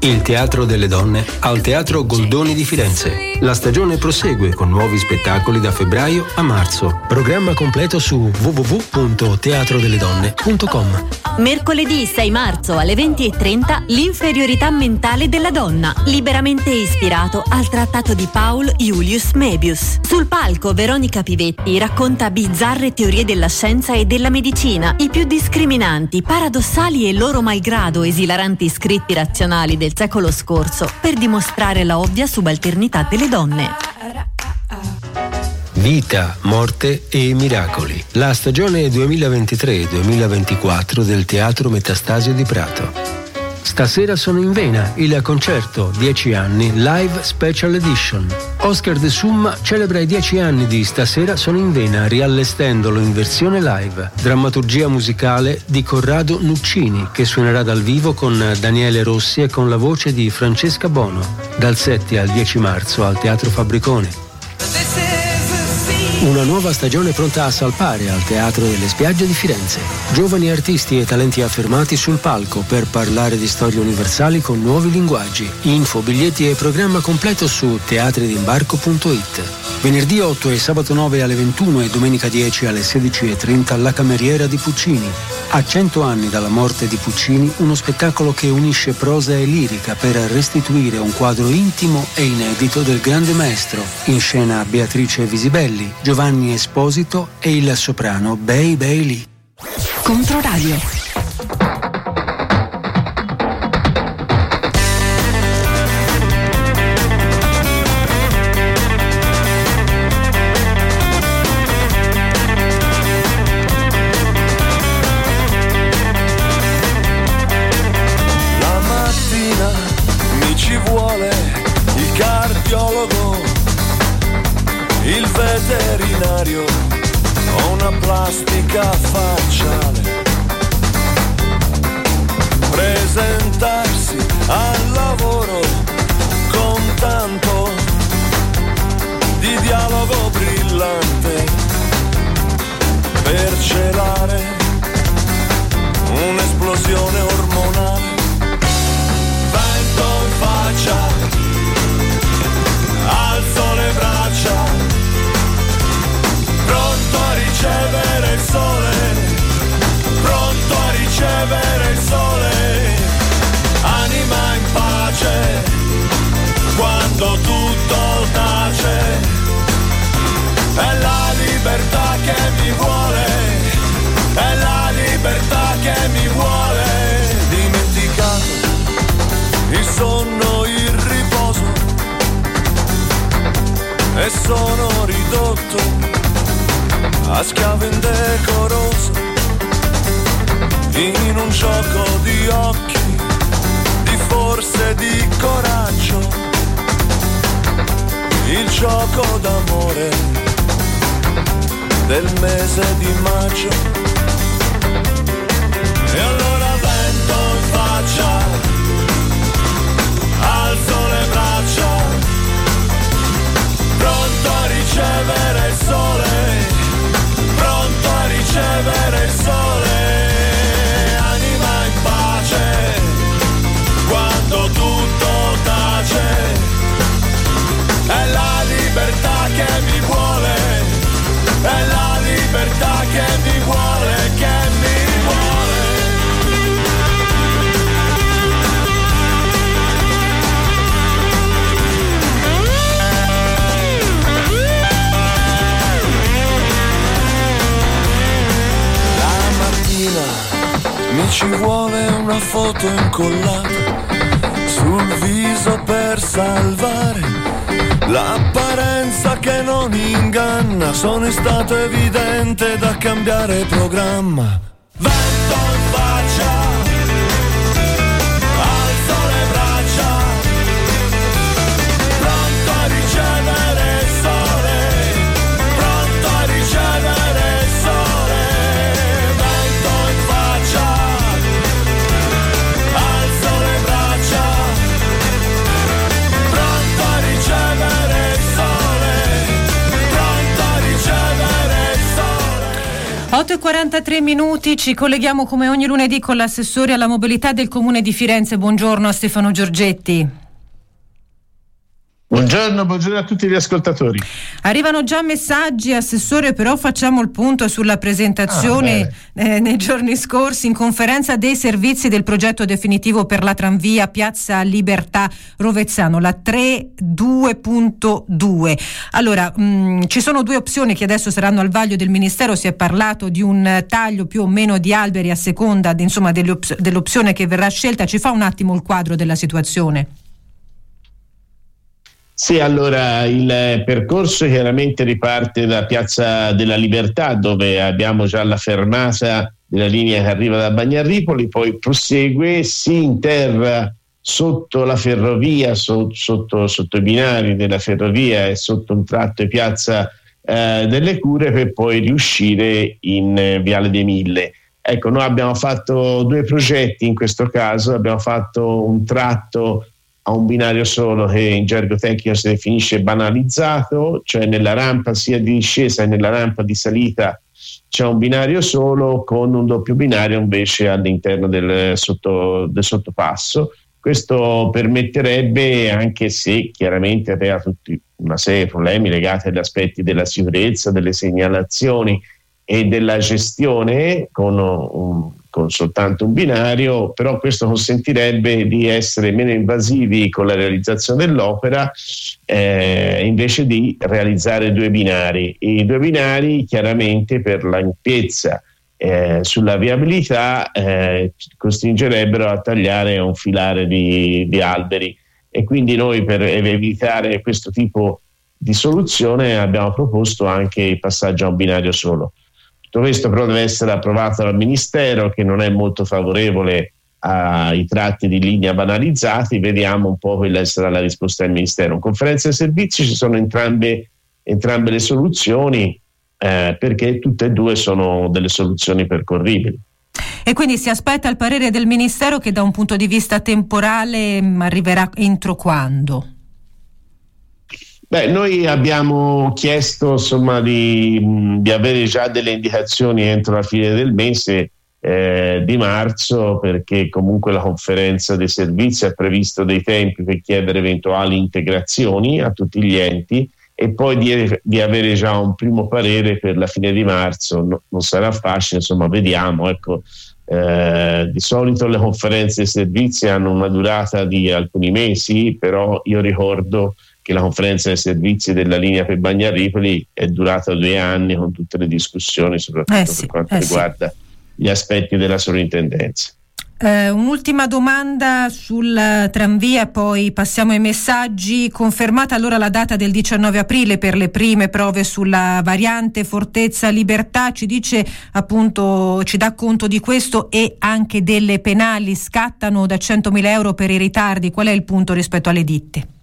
il Teatro delle Donne al Teatro Goldoni di Firenze. La stagione prosegue con nuovi spettacoli da febbraio a marzo. Programma completo su www.teatrodelledonne.com. Mercoledì 6 marzo alle 20.30 L'inferiorità mentale della donna, liberamente ispirato al trattato di Paul Julius Mebius. Sul palco Veronica Pivetti racconta bizzarre teorie della scienza e della medicina, i più discriminanti, paradossali e loro malgrado esilaranti scritti razionali del secolo scorso per dimostrare la ovvia subalternità delle donne. Vita, morte e miracoli. La stagione 2023-2024 del Teatro Metastasio di Prato. Stasera sono in vena il concerto 10 anni Live Special Edition. Oscar De Summa celebra i 10 anni di Stasera sono in vena riallestendolo in versione live. Drammaturgia musicale di Corrado Nuccini che suonerà dal vivo con Daniele Rossi e con la voce di Francesca Bono dal 7 al 10 marzo al Teatro Fabbricone. Una nuova stagione pronta a salpare al Teatro delle Spiagge di Firenze. Giovani artisti e talenti affermati sul palco per parlare di storie universali con nuovi linguaggi. Info, biglietti e programma completo su teatridimbarco.it. Venerdì 8 e sabato 9 alle 21 e domenica 10 alle 16.30 alla Cameriera di Puccini. A 100 anni dalla morte di Puccini, uno spettacolo che unisce prosa e lirica per restituire un quadro intimo e inedito del grande maestro. In scena Beatrice Visibelli, Giovanni Esposito e il soprano Bei Bailey. Controradio. Plastica facciale. Presentarsi al lavoro con tanto di dialogo brillante per celare un'esplosione ormonale. Sono ridotto a schiavo indecoroso in un gioco di occhi, di forze, di coraggio, il gioco d'amore del mese di maggio. bere il sole, anima in pace, quando tutto tace, è la libertà che mi vuole, è la libertà che mi vuole. Ci vuole una foto incollata sul viso per salvare l'apparenza che non inganna. Sono in stato evidente da cambiare programma. 8 e 43 minuti, ci colleghiamo come ogni lunedì con l'assessore alla mobilità del Comune di Firenze. Buongiorno a Stefano Giorgetti. Buongiorno, buongiorno a tutti gli ascoltatori. Arrivano già messaggi, Assessore, però facciamo il punto sulla presentazione Ah, eh, nei giorni scorsi in conferenza dei servizi del progetto definitivo per la tranvia Piazza Libertà Rovezzano, la 32.2. Allora, mh, ci sono due opzioni che adesso saranno al vaglio del Ministero, si è parlato di un taglio più o meno di alberi a seconda insomma, dell'opzione che verrà scelta. Ci fa un attimo il quadro della situazione? Sì, allora il percorso chiaramente riparte da Piazza della Libertà dove abbiamo già la fermata della linea che arriva da Bagnarripoli, poi prosegue, si interra sotto la ferrovia, so- sotto, sotto i binari della ferrovia e sotto un tratto di Piazza eh, delle Cure per poi riuscire in eh, Viale dei Mille. Ecco, noi abbiamo fatto due progetti in questo caso, abbiamo fatto un tratto a un binario solo che in gergo tecnico si definisce banalizzato, cioè nella rampa sia di discesa che nella rampa di salita c'è un binario solo con un doppio binario invece all'interno del, sotto, del sottopasso. Questo permetterebbe, anche se chiaramente aveva tutti una serie di problemi legati agli aspetti della sicurezza, delle segnalazioni e della gestione con, un, con soltanto un binario, però questo consentirebbe di essere meno invasivi con la realizzazione dell'opera eh, invece di realizzare due binari. I due binari chiaramente per l'ampiezza eh, sulla viabilità eh, costringerebbero a tagliare un filare di, di alberi e quindi noi per evitare questo tipo di soluzione abbiamo proposto anche il passaggio a un binario solo. Tutto questo però deve essere approvato dal Ministero che non è molto favorevole ai tratti di linea banalizzati, vediamo un po' quella sarà la risposta del Ministero. In conferenza dei servizi ci sono entrambe, entrambe le soluzioni eh, perché tutte e due sono delle soluzioni percorribili. E quindi si aspetta il parere del Ministero che da un punto di vista temporale mh, arriverà entro quando? Beh, noi abbiamo chiesto insomma, di, di, avere già delle indicazioni entro la fine del mese eh, di marzo perché comunque la conferenza dei servizi ha previsto dei tempi per chiedere eventuali integrazioni a tutti gli enti e poi di, di avere già un primo parere per la fine di marzo. No, non sarà facile, insomma, vediamo. Ecco, eh, di solito le conferenze dei servizi hanno una durata di alcuni mesi, però io ricordo che la conferenza dei servizi della linea per Bagnaripoli è durata due anni con tutte le discussioni, soprattutto Eh sì, per quanto eh sì. riguarda gli aspetti della sovrintendenza. Eh, un'ultima domanda sul tranvia, poi passiamo ai messaggi. Confermata allora la data del 19 aprile per le prime prove sulla variante Fortezza Libertà, ci dice appunto, ci dà conto di questo e anche delle penali scattano da 100.000 euro per i ritardi. Qual è il punto rispetto alle ditte?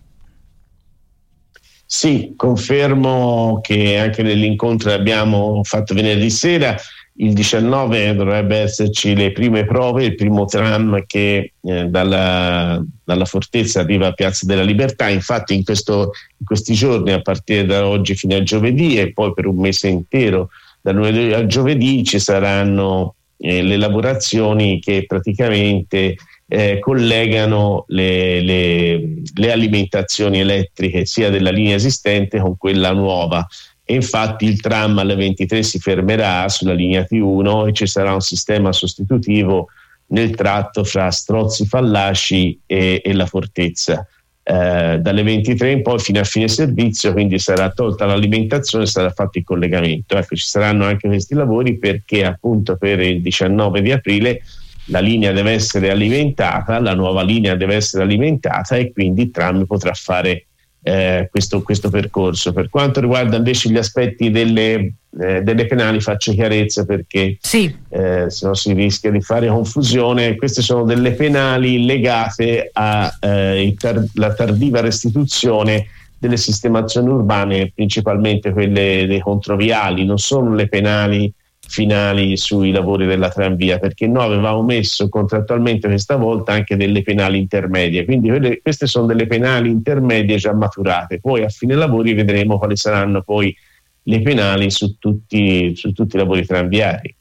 Sì, confermo che anche nell'incontro che abbiamo fatto venerdì sera, il 19 dovrebbe esserci le prime prove, il primo tram che eh, dalla, dalla, fortezza arriva a Piazza della Libertà. Infatti in, questo, in, questi giorni, a partire da oggi fino a giovedì e poi per un mese intero, da lunedì a giovedì, ci saranno eh, le lavorazioni che praticamente eh, collegano le, le, le, alimentazioni elettriche sia della linea esistente con quella nuova e infatti il tram alle 23 si fermerà sulla linea T1 e ci sarà un sistema sostitutivo nel tratto fra Strozzi Fallaci e, e la Fortezza. Eh, dalle 23 in poi fino a fine servizio, quindi sarà tolta l'alimentazione e sarà fatto il collegamento. Ecco, ci saranno anche questi lavori perché appunto per il 19 di aprile la linea deve essere alimentata, la nuova linea deve essere alimentata e quindi il tram potrà fare eh, questo, questo, percorso. Per quanto riguarda invece gli aspetti delle, eh, delle penali faccio chiarezza perché sì. eh, se no si rischia di fare confusione. Queste sono delle penali legate alla eh, tar- tardiva restituzione delle sistemazioni urbane, principalmente quelle dei controviali, non sono le penali finali sui lavori della tranvia, perché noi avevamo messo contrattualmente questa volta anche delle penali intermedie, quindi quelle, queste sono delle penali intermedie già maturate, poi a fine lavori vedremo quali saranno poi le penali su tutti, su tutti i lavori tranviari.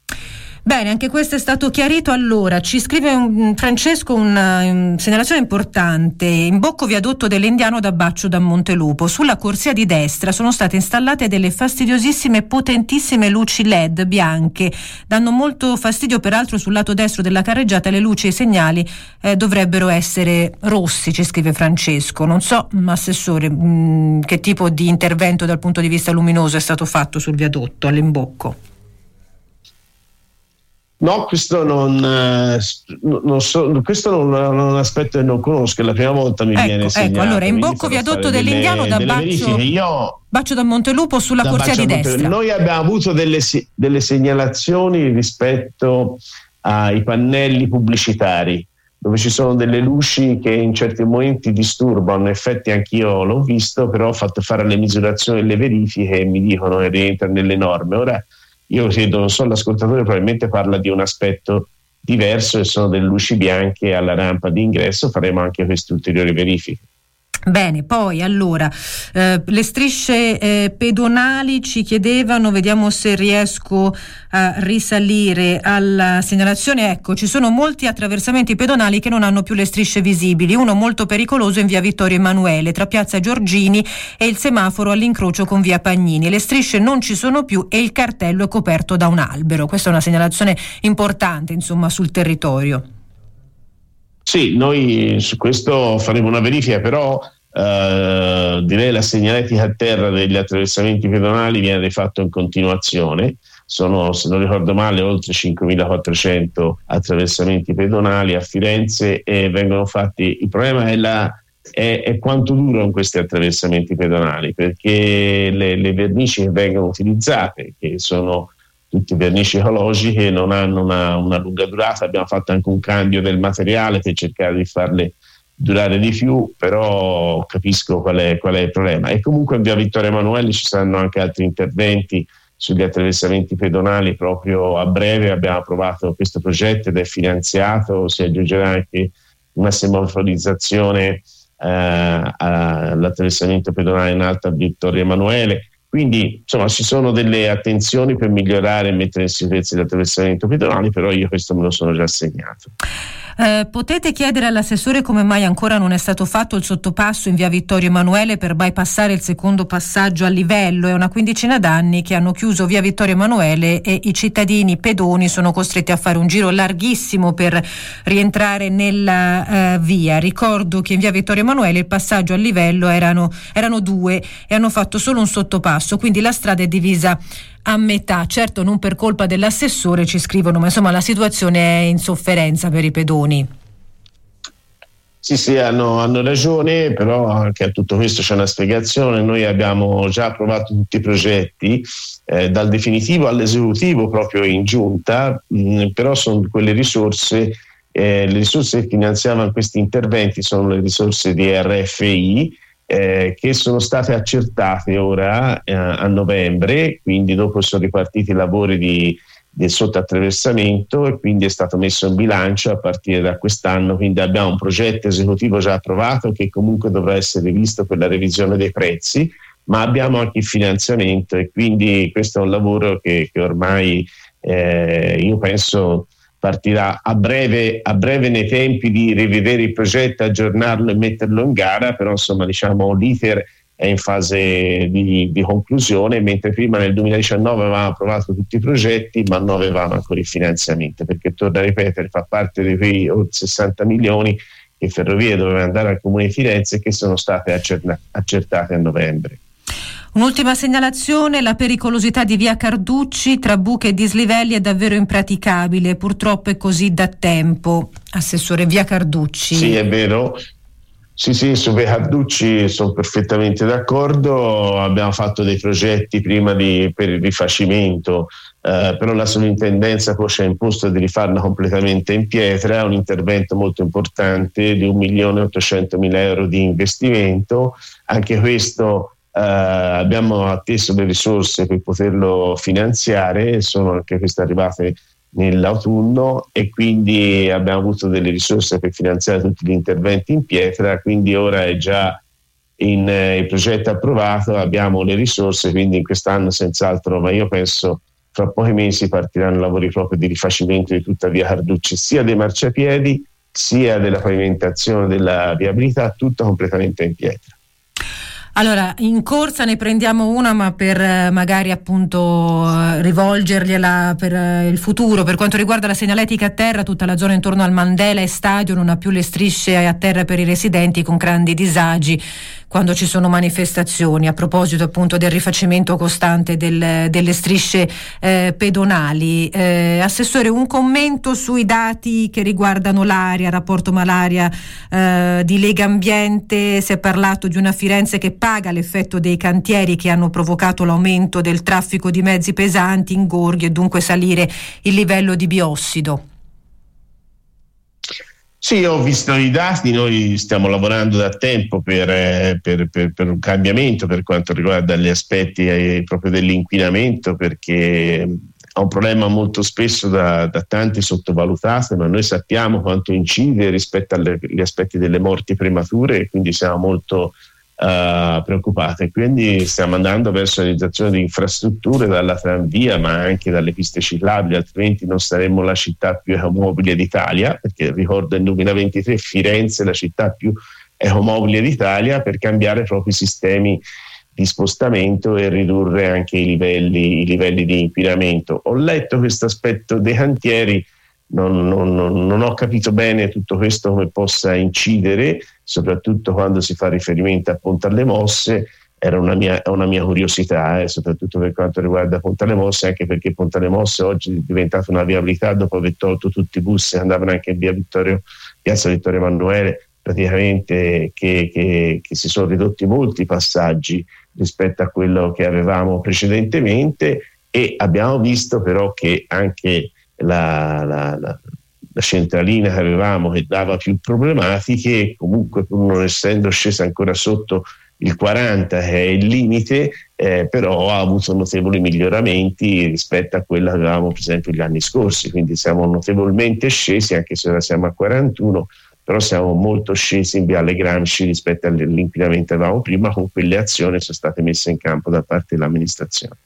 Bene, anche questo è stato chiarito. Allora, ci scrive un, Francesco una, una segnalazione importante. In bocco viadotto dell'Indiano da Baccio da Montelupo. Sulla corsia di destra sono state installate delle fastidiosissime, potentissime luci LED bianche. Danno molto fastidio, peraltro, sul lato destro della carreggiata le luci e i segnali eh, dovrebbero essere rossi, ci scrive Francesco. Non so, Assessore, mh, che tipo di intervento dal punto di vista luminoso è stato fatto sul viadotto all'imbocco. No, questo non, eh, non so, questo non, non, aspetto che non conosco, è la prima volta mi ecco, viene segnato. Ecco, allora, in bocco viadotto dell'Indiano da Baccio, Io, Baccio da Montelupo sulla da corsia di destra. Noi abbiamo avuto delle, delle segnalazioni rispetto ai pannelli pubblicitari dove ci sono delle luci che in certi momenti disturbano, in effetti anch'io l'ho visto, però ho fatto fare le misurazioni e le verifiche e mi dicono che rientra nelle norme. Ora io credo, non so, l'ascoltatore probabilmente parla di un aspetto diverso e sono delle luci bianche alla rampa di ingresso, faremo anche queste ulteriori verifiche. Bene, poi allora eh, le strisce eh, pedonali ci chiedevano, vediamo se riesco a risalire alla segnalazione. Ecco, ci sono molti attraversamenti pedonali che non hanno più le strisce visibili. Uno molto pericoloso in via Vittorio Emanuele, tra piazza Giorgini e il semaforo all'incrocio con via Pagnini. Le strisce non ci sono più e il cartello è coperto da un albero. Questa è una segnalazione importante, insomma, sul territorio. Sì, noi su questo faremo una verifica, però eh, direi la segnaletica a terra degli attraversamenti pedonali viene fatto in continuazione. Sono, se non ricordo male, oltre 5.400 attraversamenti pedonali a Firenze e vengono fatti. Il problema è, la, è, è quanto durano questi attraversamenti pedonali, perché le, le vernici che vengono utilizzate, che sono tutti vernici ecologiche, non hanno una, una lunga durata. Abbiamo fatto anche un cambio del materiale per cercare di farle durare di più, però capisco qual è, qual è, il problema. E comunque in via Vittorio Emanuele ci saranno anche altri interventi sugli attraversamenti pedonali proprio a breve. Abbiamo approvato questo progetto ed è finanziato, si aggiungerà anche una semaforizzazione eh, all'attraversamento pedonale in alta Vittorio Emanuele. Quindi insomma ci sono delle attenzioni per migliorare e mettere in sicurezza l'attraversamento pedonale, però io questo me lo sono già segnato. Eh, potete chiedere all'assessore come mai ancora non è stato fatto il sottopasso in via Vittorio Emanuele per bypassare il secondo passaggio a livello. È una quindicina d'anni che hanno chiuso via Vittorio Emanuele e i cittadini pedoni sono costretti a fare un giro larghissimo per rientrare nella uh, via. Ricordo che in via Vittorio Emanuele il passaggio a livello erano, erano due e hanno fatto solo un sottopasso, quindi la strada è divisa a metà, certo non per colpa dell'assessore ci scrivono, ma insomma la situazione è in sofferenza per i pedoni. Sì, sì, hanno, hanno, ragione, però anche a tutto questo c'è una spiegazione. Noi abbiamo già approvato tutti i progetti, eh, dal definitivo all'esecutivo proprio in giunta, mh, mm, però sono quelle risorse, eh, le risorse che finanziavano questi interventi sono le risorse di RFI eh, che sono state accertate ora eh, a novembre, quindi dopo sono ripartiti i lavori di, del sottoattraversamento e quindi è stato messo in bilancio a partire da quest'anno, quindi abbiamo un progetto esecutivo già approvato che comunque dovrà essere visto per la revisione dei prezzi, ma abbiamo anche il finanziamento e quindi questo è un lavoro che, che ormai eh, io penso partirà a breve, a breve nei tempi di rivedere il progetto, aggiornarlo e metterlo in gara, però insomma diciamo l'iter è in fase di, di, conclusione, mentre prima nel 2019 avevamo approvato tutti i progetti, ma non avevamo ancora il finanziamento, perché torno a ripetere, fa parte di quei 60 milioni che Ferrovie doveva andare al Comune di Firenze e che sono state accertate a novembre. Un'ultima segnalazione, la pericolosità di via Carducci tra buche e dislivelli è davvero impraticabile, purtroppo è così da tempo. Assessore via Carducci. Sì, è vero. Sì, sì, su via Carducci sono perfettamente d'accordo. Abbiamo fatto dei progetti prima di, per il rifacimento eh, però la sovrintendenza poi ci ha imposto di rifarla completamente in pietra, un intervento molto importante di 1.800.000 euro di investimento, anche questo eh, abbiamo atteso le risorse per poterlo finanziare, sono anche queste arrivate nell'autunno e quindi abbiamo avuto delle risorse per finanziare tutti gli interventi in pietra, quindi ora è già in, eh, il progetto approvato, abbiamo le risorse, quindi in quest'anno senz'altro, ma io penso fra pochi mesi partiranno lavori proprio di rifacimento di tutta via Carducci, sia dei marciapiedi sia della pavimentazione della viabilità, tutta completamente in pietra. Allora, in corsa ne prendiamo una, ma per eh, magari appunto eh, rivolgergliela per eh, il futuro. Per quanto riguarda la segnaletica a terra, tutta la zona intorno al Mandela e Stadio non ha più le strisce a terra per i residenti con grandi disagi quando ci sono manifestazioni, a proposito appunto del rifacimento costante del, delle strisce eh, pedonali. Eh, assessore, un commento sui dati che riguardano l'aria, rapporto malaria eh, di Lega Ambiente, si è parlato di una Firenze che paga l'effetto dei cantieri che hanno provocato l'aumento del traffico di mezzi pesanti, ingorghi e dunque salire il livello di biossido. Sì, ho visto i dati, noi stiamo lavorando da tempo per, eh, per, per, per un cambiamento per quanto riguarda gli aspetti eh, proprio dell'inquinamento perché è un problema molto spesso da, da, tanti sottovalutato, ma noi sappiamo quanto incide rispetto agli aspetti delle morti premature quindi siamo molto uh, preoccupate. Quindi stiamo andando verso la realizzazione di infrastrutture dalla tranvia, ma anche dalle piste ciclabili, altrimenti non saremmo la città più ecomobile d'Italia, perché ricordo nel 2023 Firenze è la città più ecomobile d'Italia per cambiare i sistemi di spostamento e ridurre anche i livelli, i livelli di inquinamento. Ho letto questo aspetto dei cantieri non, non, non, ho capito bene tutto questo come possa incidere, soprattutto quando si fa riferimento appunto alle mosse. Era una mia, una mia curiosità, eh, soprattutto per quanto riguarda Ponta alle Mosse, anche perché Ponta alle Mosse oggi è diventata una viabilità dopo aver tolto tutti i bus che andavano anche in via Vittorio, piazza Vittorio Emanuele, praticamente che, che, che si sono ridotti molti passaggi rispetto a quello che avevamo precedentemente e abbiamo visto però che anche la, la, la, la, centralina che avevamo che dava più problematiche, comunque pur non essendo scesa ancora sotto il 40 che è il limite, eh, però ha avuto notevoli miglioramenti rispetto a quella che avevamo per esempio gli anni scorsi, quindi siamo notevolmente scesi anche se ora siamo a 41 però siamo molto scesi in Viale Gramsci rispetto all'inquinamento che avevamo prima con quelle azioni che sono state messe in campo da parte dell'amministrazione.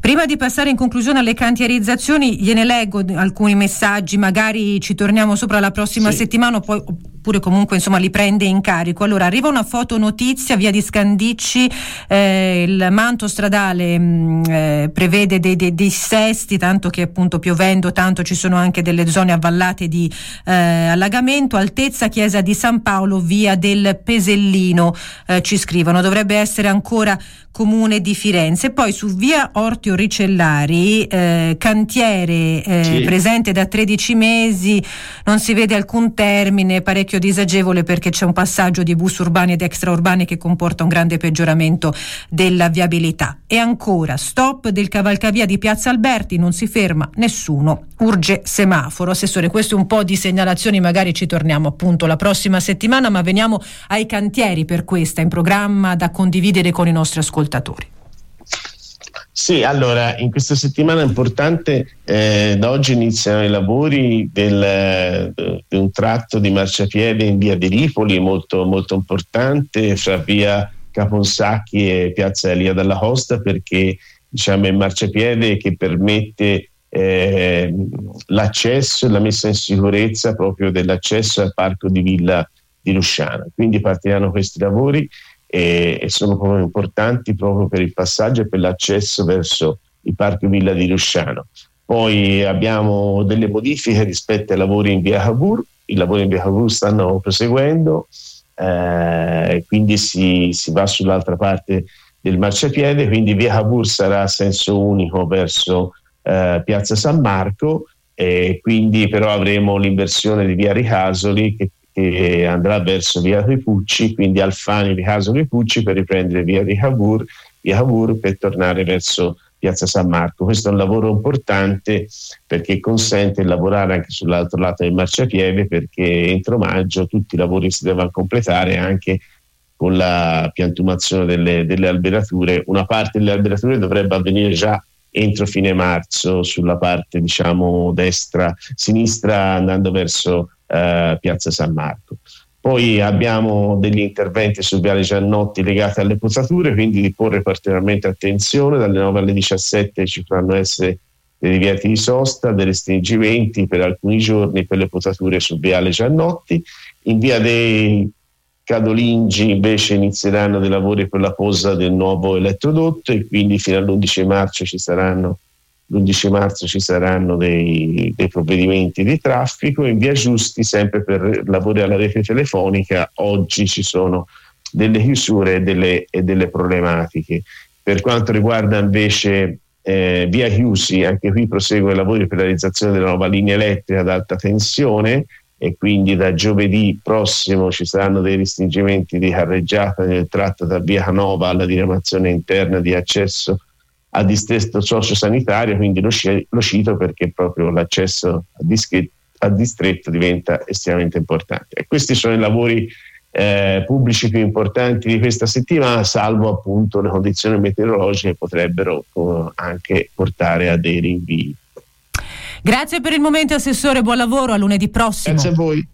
Prima di passare in conclusione alle cantierizzazioni, gliene leggo alcuni messaggi, magari ci torniamo sopra la prossima sì. settimana, poi oppure comunque insomma li prende in carico. Allora arriva una foto notizia via di Scandicci, eh, il manto stradale mh, mm, eh, prevede dei, dei, dei, sesti, tanto che appunto piovendo tanto ci sono anche delle zone avvallate di eh, allagamento, altezza chiesa di San Paolo, via del Pesellino, eh, ci scrivono, dovrebbe essere ancora comune di Firenze. Poi su via Ortio Ricellari, eh, cantiere eh, sì. presente da 13 mesi, non si vede alcun termine, parecchio disagevole perché c'è un passaggio di bus urbani ed extraurbani che comporta un grande peggioramento della viabilità. E ancora, stop del cavalcavia di Piazza Alberti, non si ferma nessuno, urge semaforo. Assessore, questo è un po' di segnalazioni, magari ci torniamo appunto la prossima settimana, ma veniamo ai cantieri per questa in programma da condividere con i nostri ascoltatori ascoltatori. Sì, allora, in questa settimana importante, eh, da oggi iniziano i lavori del, eh, di un tratto di marciapiede in via di Ripoli, molto, molto importante, fra via Caponsacchi e piazza Elia della Costa, perché diciamo, è il marciapiede che permette eh, l'accesso e la messa in sicurezza proprio dell'accesso al parco di Villa di Lusciana. Quindi partiranno questi lavori e, e sono proprio importanti proprio per il passaggio e per l'accesso verso il Parco Villa di Rusciano. Poi abbiamo delle modifiche rispetto ai lavori in via Cavour, i lavori in via Cavour stanno proseguendo, eh, quindi si, si, va sull'altra parte del marciapiede, quindi via Cavour sarà a senso unico verso eh, Piazza San Marco, e quindi però avremo l'inversione di via Ricasoli che, che andrà verso via Ripucci, quindi Alfani, Ricasoli, Pucci per riprendere via Ricavour, via Cavour per tornare verso Piazza San Marco. Questo è un lavoro importante perché consente di lavorare anche sull'altro lato del marciapiede perché entro maggio tutti i lavori si devono completare anche con la piantumazione delle, delle alberature. Una parte delle alberature dovrebbe avvenire già entro fine marzo sulla parte diciamo destra sinistra andando verso eh, Piazza San Marco. Poi abbiamo degli interventi su Viale Giannotti legati alle posature, quindi di porre particolarmente attenzione. Dalle 9 alle 17 ci potranno essere dei divieti di sosta, dei restringimenti per alcuni giorni per le posature su Viale Giannotti. In via dei Cadolingi invece inizieranno dei lavori per la posa del nuovo elettrodotto e quindi fino all'11 marzo ci saranno l'11 marzo ci saranno dei, dei, provvedimenti di traffico, in via Giusti sempre per lavori alla rete telefonica, oggi ci sono delle chiusure e delle, e delle problematiche. Per quanto riguarda invece eh, via Chiusi, anche qui prosegue i lavori per la realizzazione della nuova linea elettrica ad alta tensione e quindi da giovedì prossimo ci saranno dei restringimenti di carreggiata nel tratto da via Canova alla diramazione interna di accesso a distretto sociosanitario, quindi lo, lo cito perché proprio l'accesso a, dische, a, distretto diventa estremamente importante. E questi sono i lavori eh, pubblici più importanti di questa settimana, salvo appunto le condizioni meteorologiche che potrebbero eh, anche portare a dei rinvii. Grazie per il momento, Assessore, buon lavoro, a lunedì prossimo. Grazie a voi.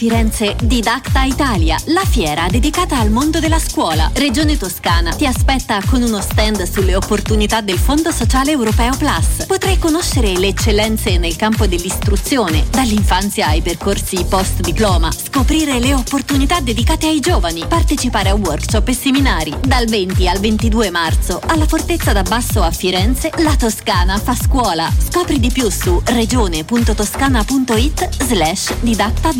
Firenze Didacta Italia, la fiera dedicata al mondo della scuola. Regione Toscana ti aspetta con uno stand sulle opportunità del Fondo Sociale Europeo Plus. Potrai conoscere le eccellenze nel campo dell'istruzione, dall'infanzia ai percorsi post diploma, scoprire le opportunità dedicate ai giovani, partecipare a workshop e seminari. Dal 20 al 22 marzo alla Fortezza da Basso a Firenze, la Toscana fa scuola. Scopri di più su regione.toscana.it slash didatta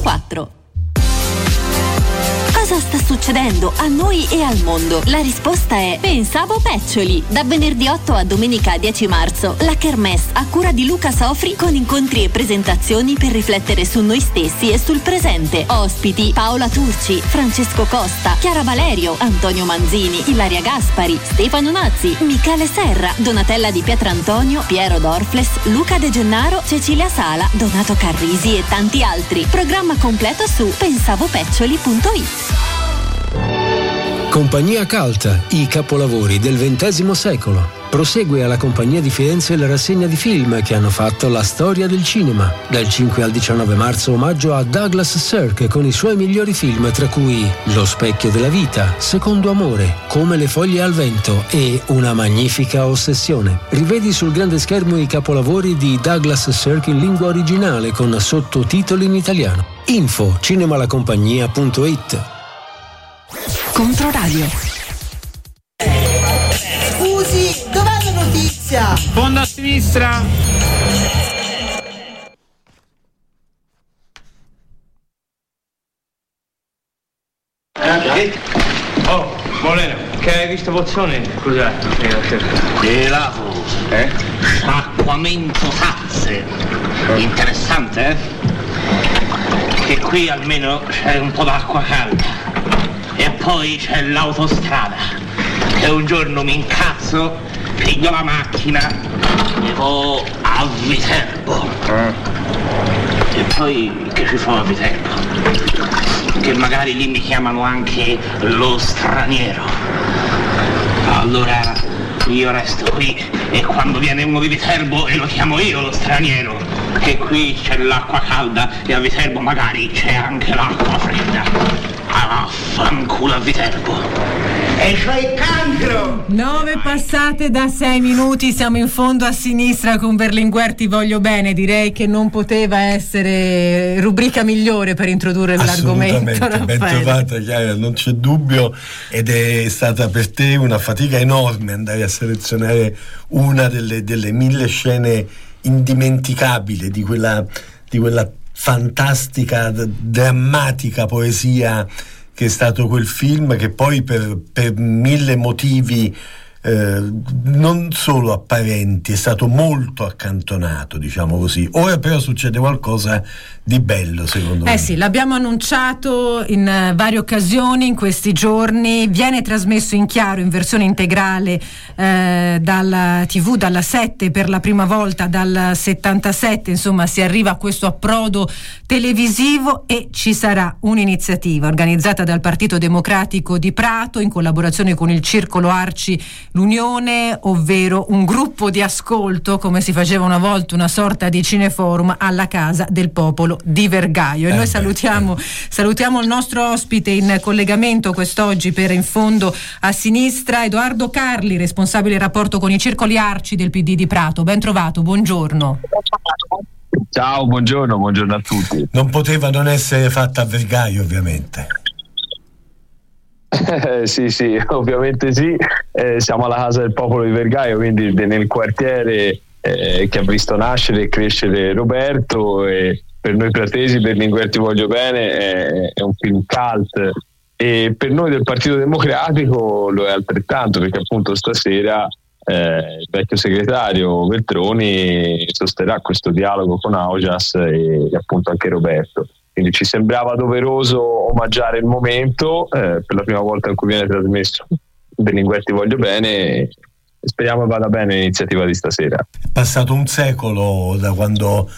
2024. Cosa sta succedendo a noi e al mondo? La risposta è Pensavo Peccioli. Da venerdì 8 a domenica 10 marzo, la Kermesse a cura di Luca Sofri con incontri e presentazioni per riflettere su noi stessi e sul presente. Ospiti Paola Turci, Francesco Costa, Chiara Valerio, Antonio Manzini, Ilaria Gaspari, Stefano Nazzi, Michele Serra, Donatella di Pietrantonio, Piero Dorfles, Luca De Gennaro, Cecilia Sala, Donato Carrisi e tanti altri. Programma completo su pensavopeccioli.it. Compagnia Calta, i capolavori del XX secolo. Prosegue alla Compagnia di Firenze la rassegna di film che hanno fatto la storia del cinema. Dal 5 al 19 marzo omaggio a Douglas Sirk con i suoi migliori film tra cui Lo specchio della vita, Secondo amore, Come le foglie al vento e Una magnifica ossessione. Rivedi sul grande schermo i capolavori di Douglas Sirk in lingua originale con sottotitoli in italiano. Info cinemalacompagnia.it Controradio. Scusi, dov'è la notizia? Fondo a sinistra. Eh? Oh, Moleno, che hai visto Bozzone? Cos'è? Elavo. Eh? Sciacquamento tazze. Interessante, eh? Che qui almeno c'è un po' d'acqua calda. E poi c'è l'autostrada. Che un giorno mi incazzo, piglio la macchina e vado a Viterbo. E poi che ci fa a Viterbo? Che magari lì mi chiamano anche lo straniero. Allora io resto qui e quando viene uno di Viterbo e lo chiamo io lo straniero, che qui c'è l'acqua calda e a Viterbo magari c'è anche l'acqua fredda. Ah, a Viterbo. E c'hai cancro! Nove passate da sei minuti, siamo in fondo a sinistra con Berlinguer ti voglio bene, direi che non poteva essere rubrica migliore per introdurre l'argomento. Assolutamente, ben trovata Chiara, non c'è dubbio ed è stata per te una fatica enorme andare a selezionare una delle, delle mille scene indimenticabili di quella, di quella fantastica, d- drammatica poesia che è stato quel film che poi per, per mille motivi eh, non solo apparenti, è stato molto accantonato, diciamo così. Ora però succede qualcosa di bello, secondo Eh me. sì, l'abbiamo annunciato in eh, varie occasioni in questi giorni, viene trasmesso in chiaro in versione integrale eh, dalla TV, dalla 7 per la prima volta dal 77, insomma si arriva a questo approdo televisivo e ci sarà un'iniziativa organizzata dal Partito Democratico di Prato in collaborazione con il Circolo Arci l'Unione, ovvero un gruppo di ascolto, come si faceva una volta, una sorta di cineforum alla Casa del Popolo di Vergaio. E Eh noi beh, salutiamo, salutiamo il nostro ospite in collegamento quest'oggi per In fondo a sinistra, Edoardo Carli, responsabile rapporto con i circoli arci del PD di Prato. Ben trovato, buongiorno. Ciao, buongiorno, buongiorno a tutti. Non poteva non essere fatta a Vergaio, ovviamente. (laughs) Sì, sì, ovviamente sì. Eh, siamo alla Casa del Popolo di Vergaio, quindi nel quartiere eh, che ha visto nascere e crescere Roberto. E per noi pratesi, Berlinguer Ti voglio bene, è, è un film cult. E per noi del Partito Democratico lo è altrettanto, perché appunto stasera eh, il vecchio segretario Veltroni sosterrà questo dialogo con Augias e appunto anche Roberto. Quindi ci sembrava doveroso omaggiare il momento eh, per la prima volta in cui viene trasmesso Berlinguer Ti voglio bene speriamo vada bene l'iniziativa di stasera. È passato un secolo da quando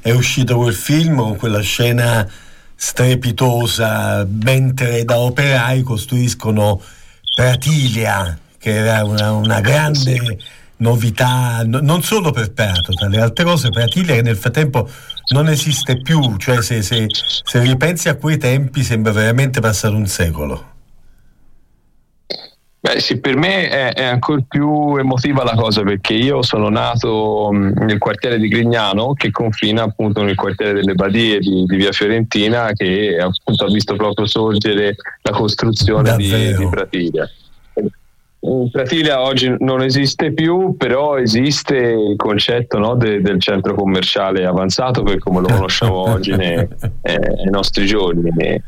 è uscito quel film con quella scena strepitosa mentre da operai costruiscono Pratilia che era una, una grande novità no- non solo per Prato tra le altre cose Pratilia che nel frattempo non esiste più cioè se, se, se ripensi a quei tempi sembra veramente passato un secolo Beh, sì, per me è, è ancora più emotiva la cosa perché io sono nato mh, nel quartiere di Grignano che confina appunto nel quartiere delle Badie di, di Via Fiorentina che appunto ha visto proprio sorgere la costruzione di, Davvero? di Pratilia. Eh, Pratilia oggi non esiste più, però esiste il concetto no, de- del centro commerciale avanzato per come lo conosciamo (laughs) oggi nei, eh, nostri giorni. E,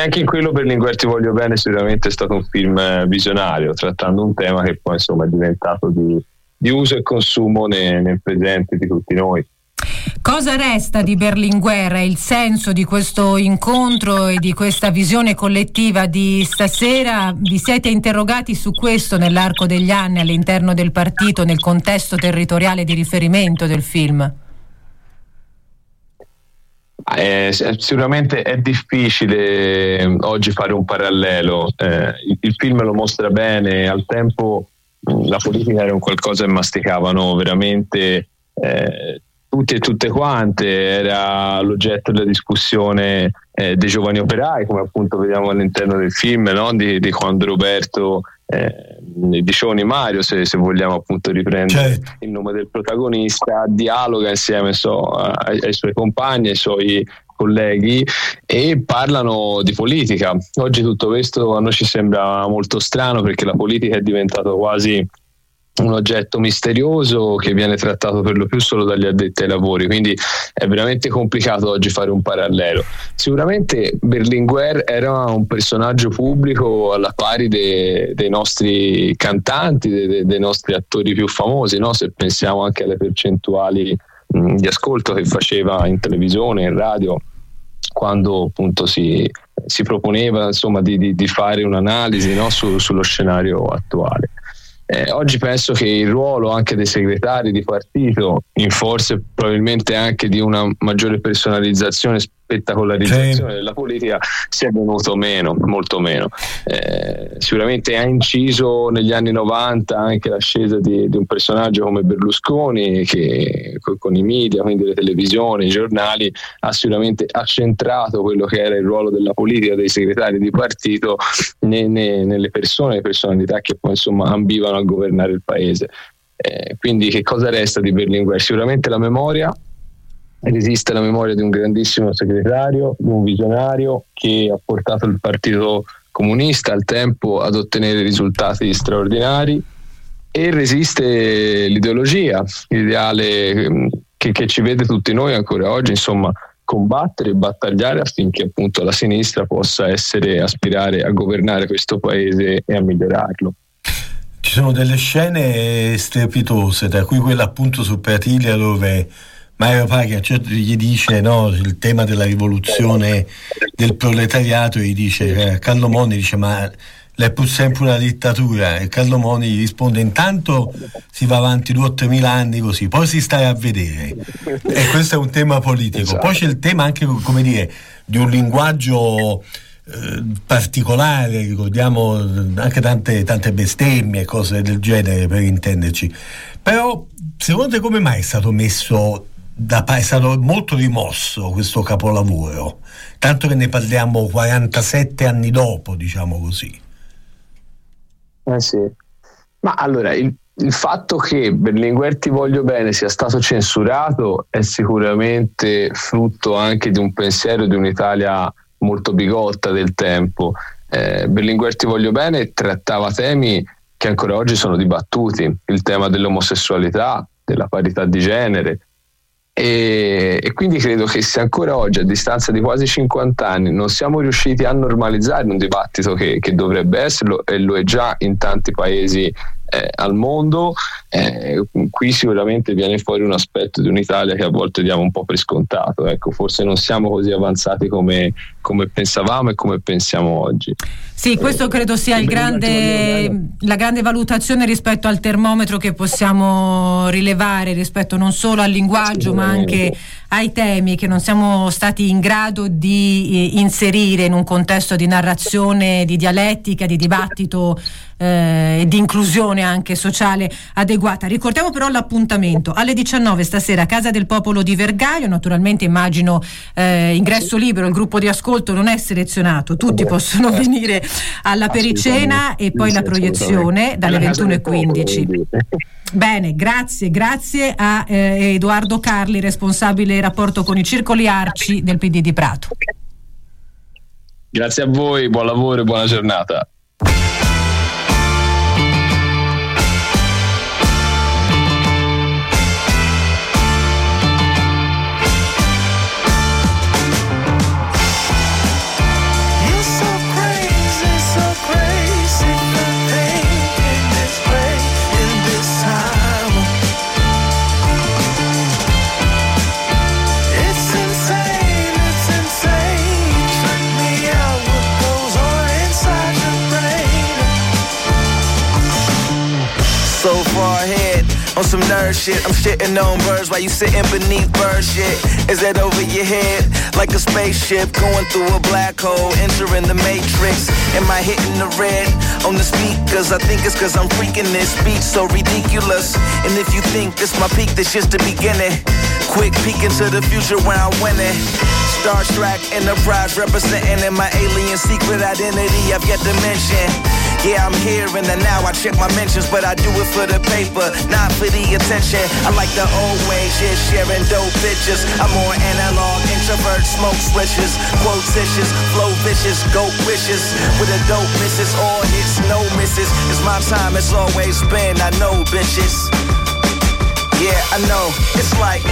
anche in quello Berlinguer Ti voglio bene sicuramente è stato un film visionario, trattando un tema che poi insomma è diventato di, di uso e consumo ne- nel presente di tutti noi. Cosa resta di Berlinguer? È il senso di questo incontro e di questa visione collettiva di stasera? Vi siete interrogati su questo nell'arco degli anni all'interno del partito, nel contesto territoriale di riferimento del film? Eh, sicuramente è difficile eh, oggi fare un parallelo. Eh, il, il film lo mostra bene, al tempo mh, la politica era un qualcosa che masticavano veramente eh, tutti e tutte quante, era l'oggetto della discussione eh, dei giovani operai, come appunto vediamo all'interno del film, no? di, di quando Roberto eh, Dicioni Mario, se, se vogliamo appunto riprendere il nome del protagonista, dialoga insieme so, ai, ai suoi compagni, ai suoi colleghi e parlano di politica. Oggi tutto questo a noi ci sembra molto strano perché la politica è diventata quasi un oggetto misterioso che viene trattato per lo più solo dagli addetti ai lavori, quindi è veramente complicato oggi fare un parallelo. Sicuramente Berlinguer era un personaggio pubblico alla pari de- dei nostri cantanti, de- de- dei nostri attori più famosi, no? se pensiamo anche alle percentuali mh, di ascolto che faceva in televisione, in radio, quando appunto si, si proponeva insomma, di, di- di fare un'analisi no? su- sullo scenario attuale. Eh, oggi penso che il ruolo anche dei segretari di partito, in forse probabilmente anche di una maggiore personalizzazione, spettacolarizzazione della politica, sia venuto meno, molto meno. Eh, sicuramente ha inciso negli anni 90 anche l'ascesa di, di un personaggio come Berlusconi che co- con i media, quindi le televisioni, i giornali, ha sicuramente accentrato quello che era il ruolo della politica, dei segretari di partito ne- ne- nelle persone, le personalità che poi insomma ambivano a governare il paese. Eh, quindi che cosa resta di Berlinguer? Sicuramente la memoria, ed esiste la memoria di un grandissimo segretario, di un visionario che ha portato il partito comunista al tempo ad ottenere risultati straordinari e resiste l'ideologia, l'ideale ehm, che, che ci vede tutti noi ancora oggi, insomma, combattere e battagliare affinché appunto la sinistra possa essere, aspirare a governare questo paese e a migliorarlo. Ci sono delle scene strepitose, tra cui quella appunto su Pratilia dove Mario Paghi a certo gli dice no, il tema della rivoluzione del proletariato, gli dice, eh, Carlo Moni dice ma è pur sempre una dittatura e Carlo Moni gli risponde intanto si va avanti due o tre mila anni così, poi si sta a vedere e questo è un tema politico. Poi c'è il tema anche come dire di un linguaggio eh, particolare, ricordiamo anche tante, tante bestemmie e cose del genere per intenderci. Però secondo te come mai è stato messo da, è stato molto rimosso questo capolavoro, tanto che ne parliamo 47 anni dopo, diciamo così. Eh sì. Ma allora, il, il fatto che Berlinguer Ti voglio bene sia stato censurato è sicuramente frutto anche di un pensiero di un'Italia molto bigotta del tempo. Eh, Berlinguer Ti voglio bene trattava temi che ancora oggi sono dibattuti, il tema dell'omosessualità, della parità di genere, e, e, quindi credo che se ancora oggi, a distanza di quasi 50 anni, non siamo riusciti a normalizzare un dibattito che, che dovrebbe esserlo, e lo è già in tanti paesi eh, al mondo, eh, qui sicuramente viene fuori un aspetto di un'Italia che a volte diamo un po' per scontato. Ecco, forse non siamo così avanzati come, come pensavamo e come pensiamo oggi. Sì, questo credo sia grande, la grande valutazione rispetto al termometro che possiamo rilevare rispetto non solo al linguaggio ma anche ai temi che non siamo stati in grado di eh, inserire in un contesto di narrazione, di dialettica, di dibattito eh, e di inclusione anche sociale adeguata. Ricordiamo però l'appuntamento. Alle 19 stasera Casa del Popolo di Vergaio, naturalmente immagino eh, ingresso libero, il gruppo di ascolto non è selezionato, tutti possono venire alla pericena e poi la proiezione dalle 21.15. (laughs) Bene, grazie, grazie a eh, Edoardo Carli, responsabile rapporto con i circoli arci del PD di Prato. Grazie a voi, buon lavoro e buona giornata. Nerd shit. I'm shitting on birds while you sitting beneath bird shit. Is that over your head? Like a spaceship going through a black hole, entering the matrix. Am I hitting the red on the speakers? I think it's cause I'm freaking this beat so ridiculous. And if you think this my peak, this just the beginning. Quick peek into the future where I'm winning. Star Trek Enterprise representing in my alien secret identity I've yet to mention. Yeah, I'm here in the now. I check my mentions, but I do it for the paper, not for the attention. I like the old ways, yeah, sharing dope bitches. I'm more analog, introvert, smoke switches, quotitious, flow vicious, goat wishes. With a dope misses, all hits, no misses. It's my time, it's always been. I know, bitches. Yeah, I know. It's like.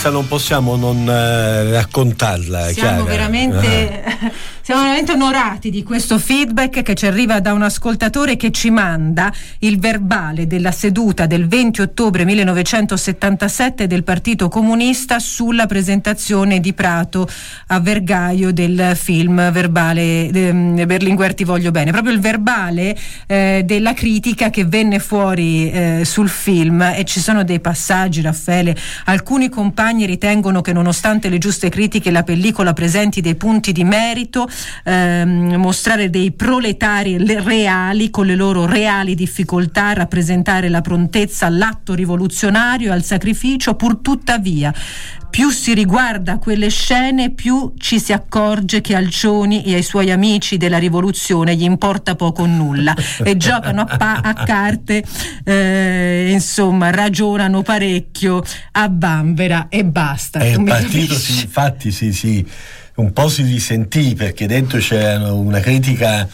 Questa non possiamo non eh, raccontarla. Siamo Chiara. veramente. (laughs) Siamo veramente onorati di questo feedback che ci arriva da un ascoltatore che ci manda il verbale della seduta del 20 ottobre 1977 del Partito Comunista sulla presentazione di Prato a Vergaio del film verbale eh, Berlinguer ti voglio bene. Proprio il verbale eh, della critica che venne fuori eh, sul film e ci sono dei passaggi, Raffaele. Alcuni compagni ritengono che nonostante le giuste critiche la pellicola presenti dei punti di merito ehm, mostrare dei proletari reali con le loro reali difficoltà a rappresentare la prontezza all'atto rivoluzionario al sacrificio, pur tuttavia più si riguarda quelle scene, più ci si accorge che Alcioni e ai suoi amici della rivoluzione gli importa poco o nulla. (laughs) E giocano a, pa- a carte, eh, insomma, ragionano parecchio a bambera e basta. Il partito, si, infatti, sì, sì un po' si risentì perché dentro c'era una critica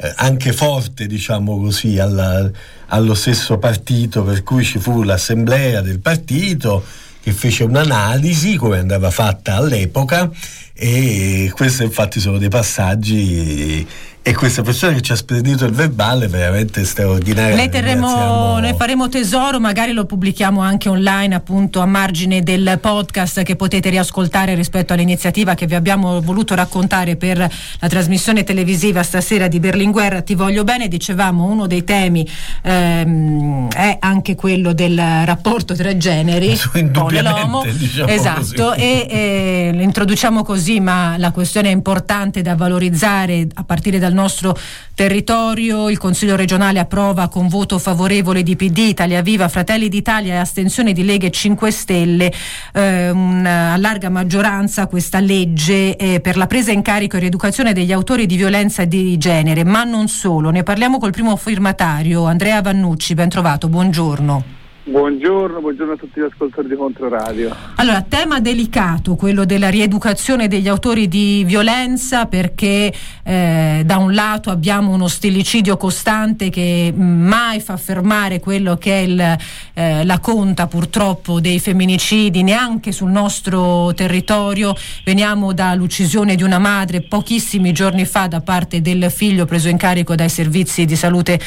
eh, anche forte, diciamo così, alla, allo stesso partito, per cui ci fu l'assemblea del partito che fece un'analisi come andava fatta all'epoca e questi infatti sono dei passaggi e questa persona che ci ha spedito il verbale è veramente straordinaria. Ne, terremo, ne faremo tesoro, magari lo pubblichiamo anche online appunto a margine del podcast che potete riascoltare rispetto all'iniziativa che vi abbiamo voluto raccontare per la trasmissione televisiva stasera di Berlinguer Ti voglio bene, dicevamo uno dei temi ehm, è anche quello del rapporto tra generi, (laughs) l'uomo, diciamo esatto, così. e eh, introduciamo così, ma la questione è importante da valorizzare a partire dal nostro territorio. Il Consiglio regionale approva con voto favorevole di PD, Italia Viva, Fratelli d'Italia e astensione di Lega e 5 Stelle eh, una, larga maggioranza questa legge eh, per la presa in carico e rieducazione degli autori di violenza di genere, ma non solo. Ne parliamo col primo firmatario, Andrea Vannucci. Ben trovato, buongiorno. Buongiorno, buongiorno, a tutti gli ascoltatori di Controradio. Allora, tema delicato, quello della rieducazione degli autori di violenza, perché eh, da un lato abbiamo uno stillicidio costante che mai fa fermare quello che è il, eh, la conta purtroppo dei femminicidi, neanche sul nostro territorio. Veniamo dall'uccisione di una madre pochissimi giorni fa da parte del figlio preso in carico dai servizi di salute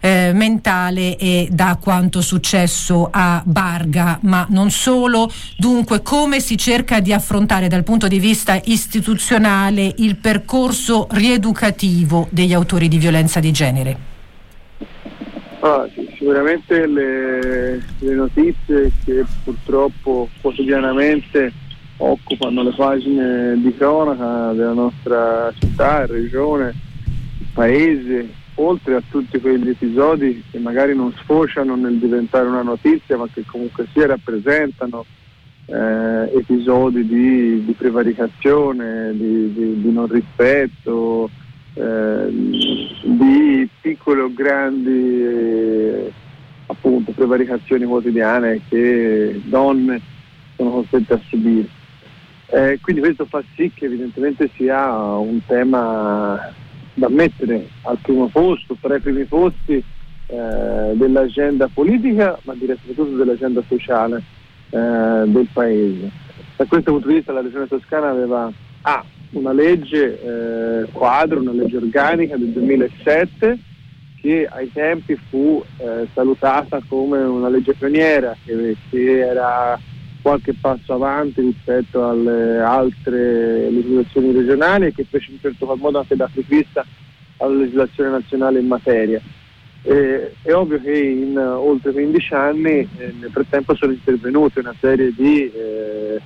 eh, mentale e da quanto successo successo a Barga, ma non solo. Dunque, come si cerca di affrontare dal punto di vista istituzionale il percorso rieducativo degli autori di violenza di genere? Ah, sì, sicuramente le, le notizie che purtroppo quotidianamente occupano le pagine di cronaca della nostra città, regione, paese oltre a tutti quegli episodi che magari non sfociano nel diventare una notizia, ma che comunque sia rappresentano eh, episodi di, di prevaricazione, di, di, di, non rispetto, eh, di piccole o grandi eh, appunto prevaricazioni quotidiane che donne sono costrette a subire. Eh, quindi questo fa sì che evidentemente sia un tema da mettere al primo posto, tra i primi posti eh, dell'agenda politica, ma direi soprattutto dell'agenda sociale eh, del Paese. Da questo punto di vista la Regione Toscana aveva ah, una legge eh, quadro, una legge organica del 2007 che ai tempi fu eh, salutata come una legge pioniera, che, che era qualche passo avanti rispetto alle altre legislazioni regionali e che fece in certo qual modo anche da apripista alla legislazione nazionale in materia. Eh, è ovvio che in oltre 15 anni eh, nel frattempo sono intervenute una serie di eh,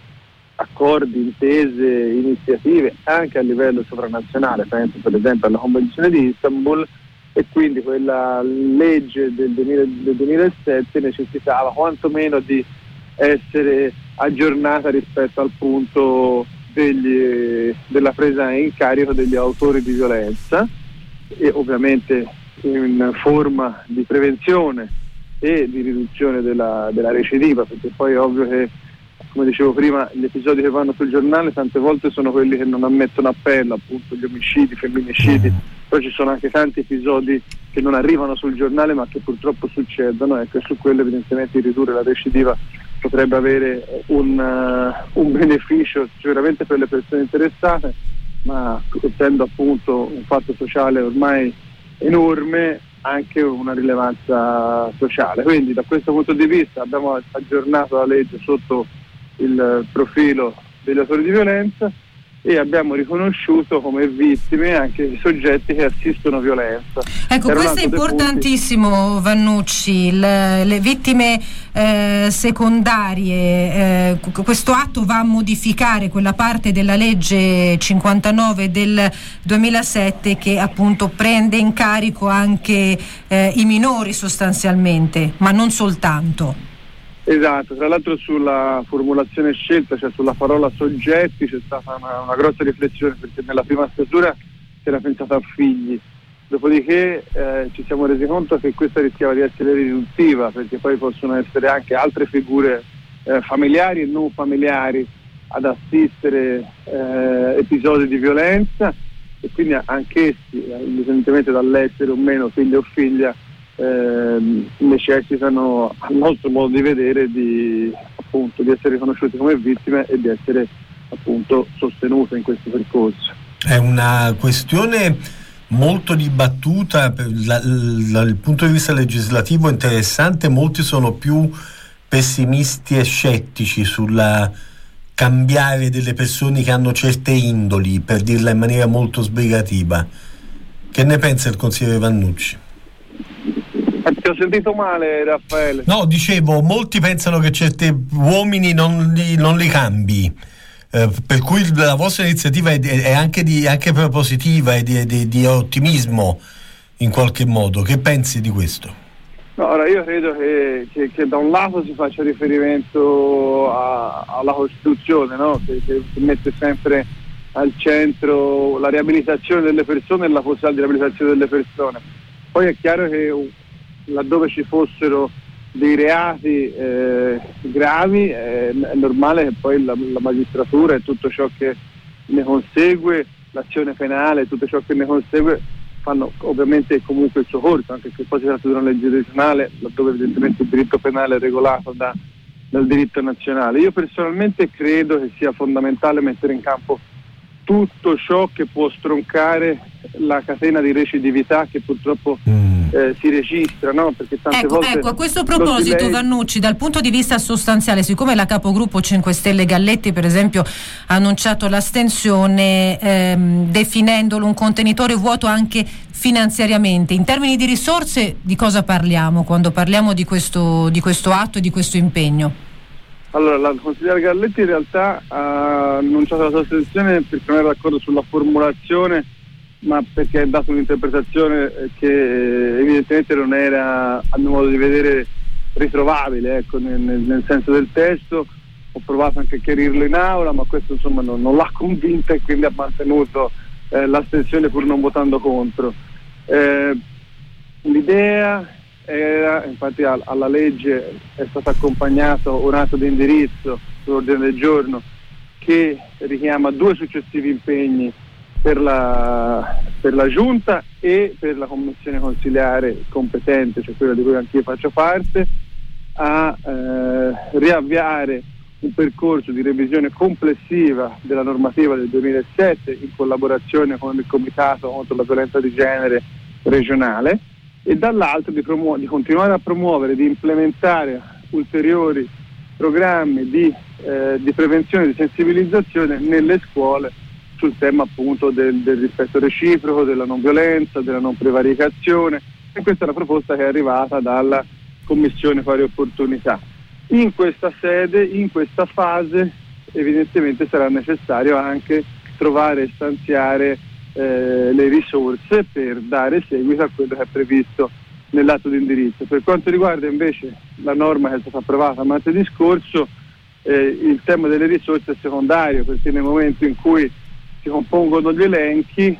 accordi, intese, iniziative anche a livello sovranazionale, penso per esempio alla Convenzione di Istanbul e quindi quella legge del, 2000, del 2007 necessitava quantomeno di essere aggiornata rispetto al punto degli, della presa in carico degli autori di violenza e ovviamente in forma di prevenzione e di riduzione della, della recidiva, perché poi è ovvio che, come dicevo prima, gli episodi che vanno sul giornale tante volte sono quelli che non ammettono appello, appunto gli omicidi, i femminicidi, poi ci sono anche tanti episodi che non arrivano sul giornale ma che purtroppo succedono ecco, e su quello evidentemente ridurre la recidiva potrebbe avere un, uh, un beneficio sicuramente per le persone interessate ma essendo appunto un fatto sociale ormai enorme anche una rilevanza sociale. Quindi da questo punto di vista abbiamo aggiornato la legge sotto il profilo degli autori di violenza e abbiamo riconosciuto come vittime anche i soggetti che assistono violenza. Ecco, Era questo è importantissimo Vannucci, le, le vittime eh, secondarie, eh, questo atto va a modificare quella parte della legge 59 del 2007 che appunto prende in carico anche eh, i minori sostanzialmente, ma non soltanto. Esatto, tra l'altro sulla formulazione scelta, cioè sulla parola soggetti, c'è stata una, una grossa riflessione perché nella prima stesura si era pensato a figli, dopodiché eh, ci siamo resi conto che questa rischiava di essere riduttiva perché poi possono essere anche altre figure eh, familiari e non familiari ad assistere eh, episodi di violenza. E quindi anch'essi, eh, indipendentemente dall'essere o meno figlio o figlia, ehm, necessitano al nostro modo di vedere di, appunto, di essere riconosciuti come vittime e di essere appunto sostenute in questo percorso. È una questione molto dibattuta, dal punto di vista legislativo interessante, molti sono più pessimisti e scettici sulla cambiare delle persone che hanno certe indoli, per dirla in maniera molto sbrigativa. Che ne pensa il consigliere Vannucci? Ti ho sentito male Raffaele. No, dicevo, molti pensano che certi uomini non li, non li cambi. Eh, per cui la vostra iniziativa è, è anche, di, anche propositiva e di, di- di ottimismo in qualche modo. Che pensi di questo? No, ora io credo che, che- che da un lato si faccia riferimento a- alla Costituzione, no? che, che- che mette sempre al centro la riabilitazione delle persone e la possibilità di riabilitazione delle persone. Poi è chiaro che laddove ci fossero dei reati eh, gravi eh, è normale che poi la, la magistratura e tutto ciò che ne consegue, l'azione penale, tutto ciò che ne consegue fanno ovviamente comunque il suo corso, anche se poi si tratta di una legge regionale, laddove evidentemente il diritto penale è regolato da- dal diritto nazionale. Io personalmente credo che sia fondamentale mettere in campo tutto ciò che può stroncare la catena di recidività che purtroppo eh, si registra, no? Perché tante Ecco, volte ecco, a questo proposito silenzio- Vannucci, dal punto di vista sostanziale, siccome la capogruppo 5 Stelle Galletti per esempio ha annunciato l'astensione ehm, definendolo un contenitore vuoto anche finanziariamente, in termini di risorse di cosa parliamo quando parliamo di questo, di questo atto e di questo impegno? Allora, la consigliera Galletti in realtà ha annunciato la sua selezione perché non era d'accordo sulla formulazione, ma perché ha dato un'interpretazione che eh, evidentemente non era, a mio modo di vedere, ritrovabile ecco, nel- nel senso del testo. Ho provato anche a chiarirlo in aula, ma questo insomma non, non l'ha convinta e quindi ha mantenuto eh, l'astensione pur non votando contro. Eh, L'idea era, infatti al- alla legge è stato accompagnato un atto di indirizzo sull'ordine del giorno che richiama due successivi impegni per la, per la giunta e per la commissione consiliare competente, cioè quella di cui anch'io faccio parte, a eh, riavviare un percorso di revisione complessiva della normativa del 2007 in collaborazione con il Comitato contro la violenza di genere regionale e dall'altro di, promuo- di continuare a promuovere, di implementare ulteriori programmi di, eh, di prevenzione e di sensibilizzazione nelle scuole sul tema appunto del, del rispetto reciproco, della non violenza, della non prevaricazione e questa è la proposta che è arrivata dalla Commissione Pari Opportunità. In questa sede, in questa fase, evidentemente sarà necessario anche trovare e stanziare eh, le risorse per dare seguito a quello che è previsto nell'atto di indirizzo. Per quanto riguarda invece la norma che è stata approvata martedì scorso, eh, il tema delle risorse è secondario perché nel momento in cui si compongono gli elenchi,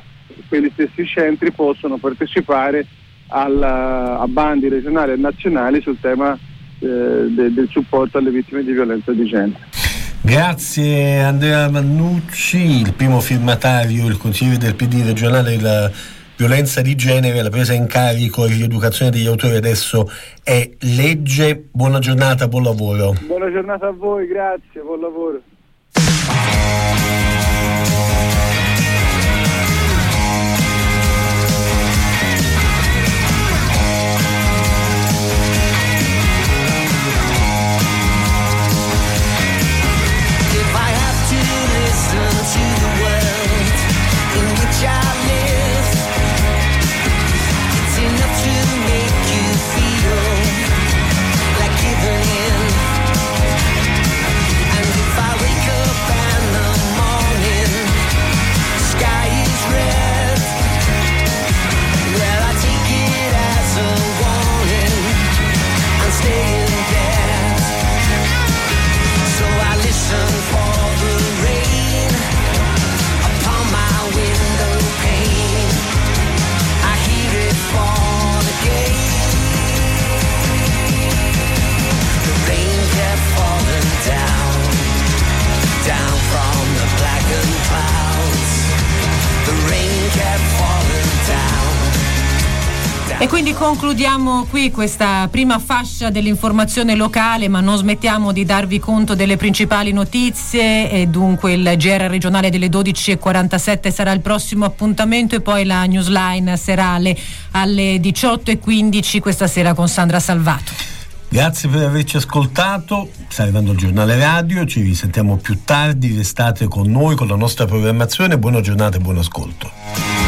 quegli stessi centri possono partecipare alla- a bandi regionali e nazionali sul tema eh, de- del supporto alle vittime di violenza di genere. Grazie Andrea Mannucci, il primo firmatario, il consigliere del PD regionale della violenza di genere, la presa in carico e rieducazione degli autori adesso è legge. Buona giornata, buon lavoro. Buona giornata a voi, grazie, buon lavoro. E quindi concludiamo qui questa prima fascia dell'informazione locale, ma non smettiamo di darvi conto delle principali notizie e dunque il GR regionale delle 12.47 sarà il prossimo appuntamento e poi la newsline serale alle 18.15 questa sera con Sandra Salvato. Grazie per averci ascoltato, sta arrivando il giornale radio, ci risentiamo più tardi, restate con noi, con la nostra programmazione, buona giornata e buon ascolto.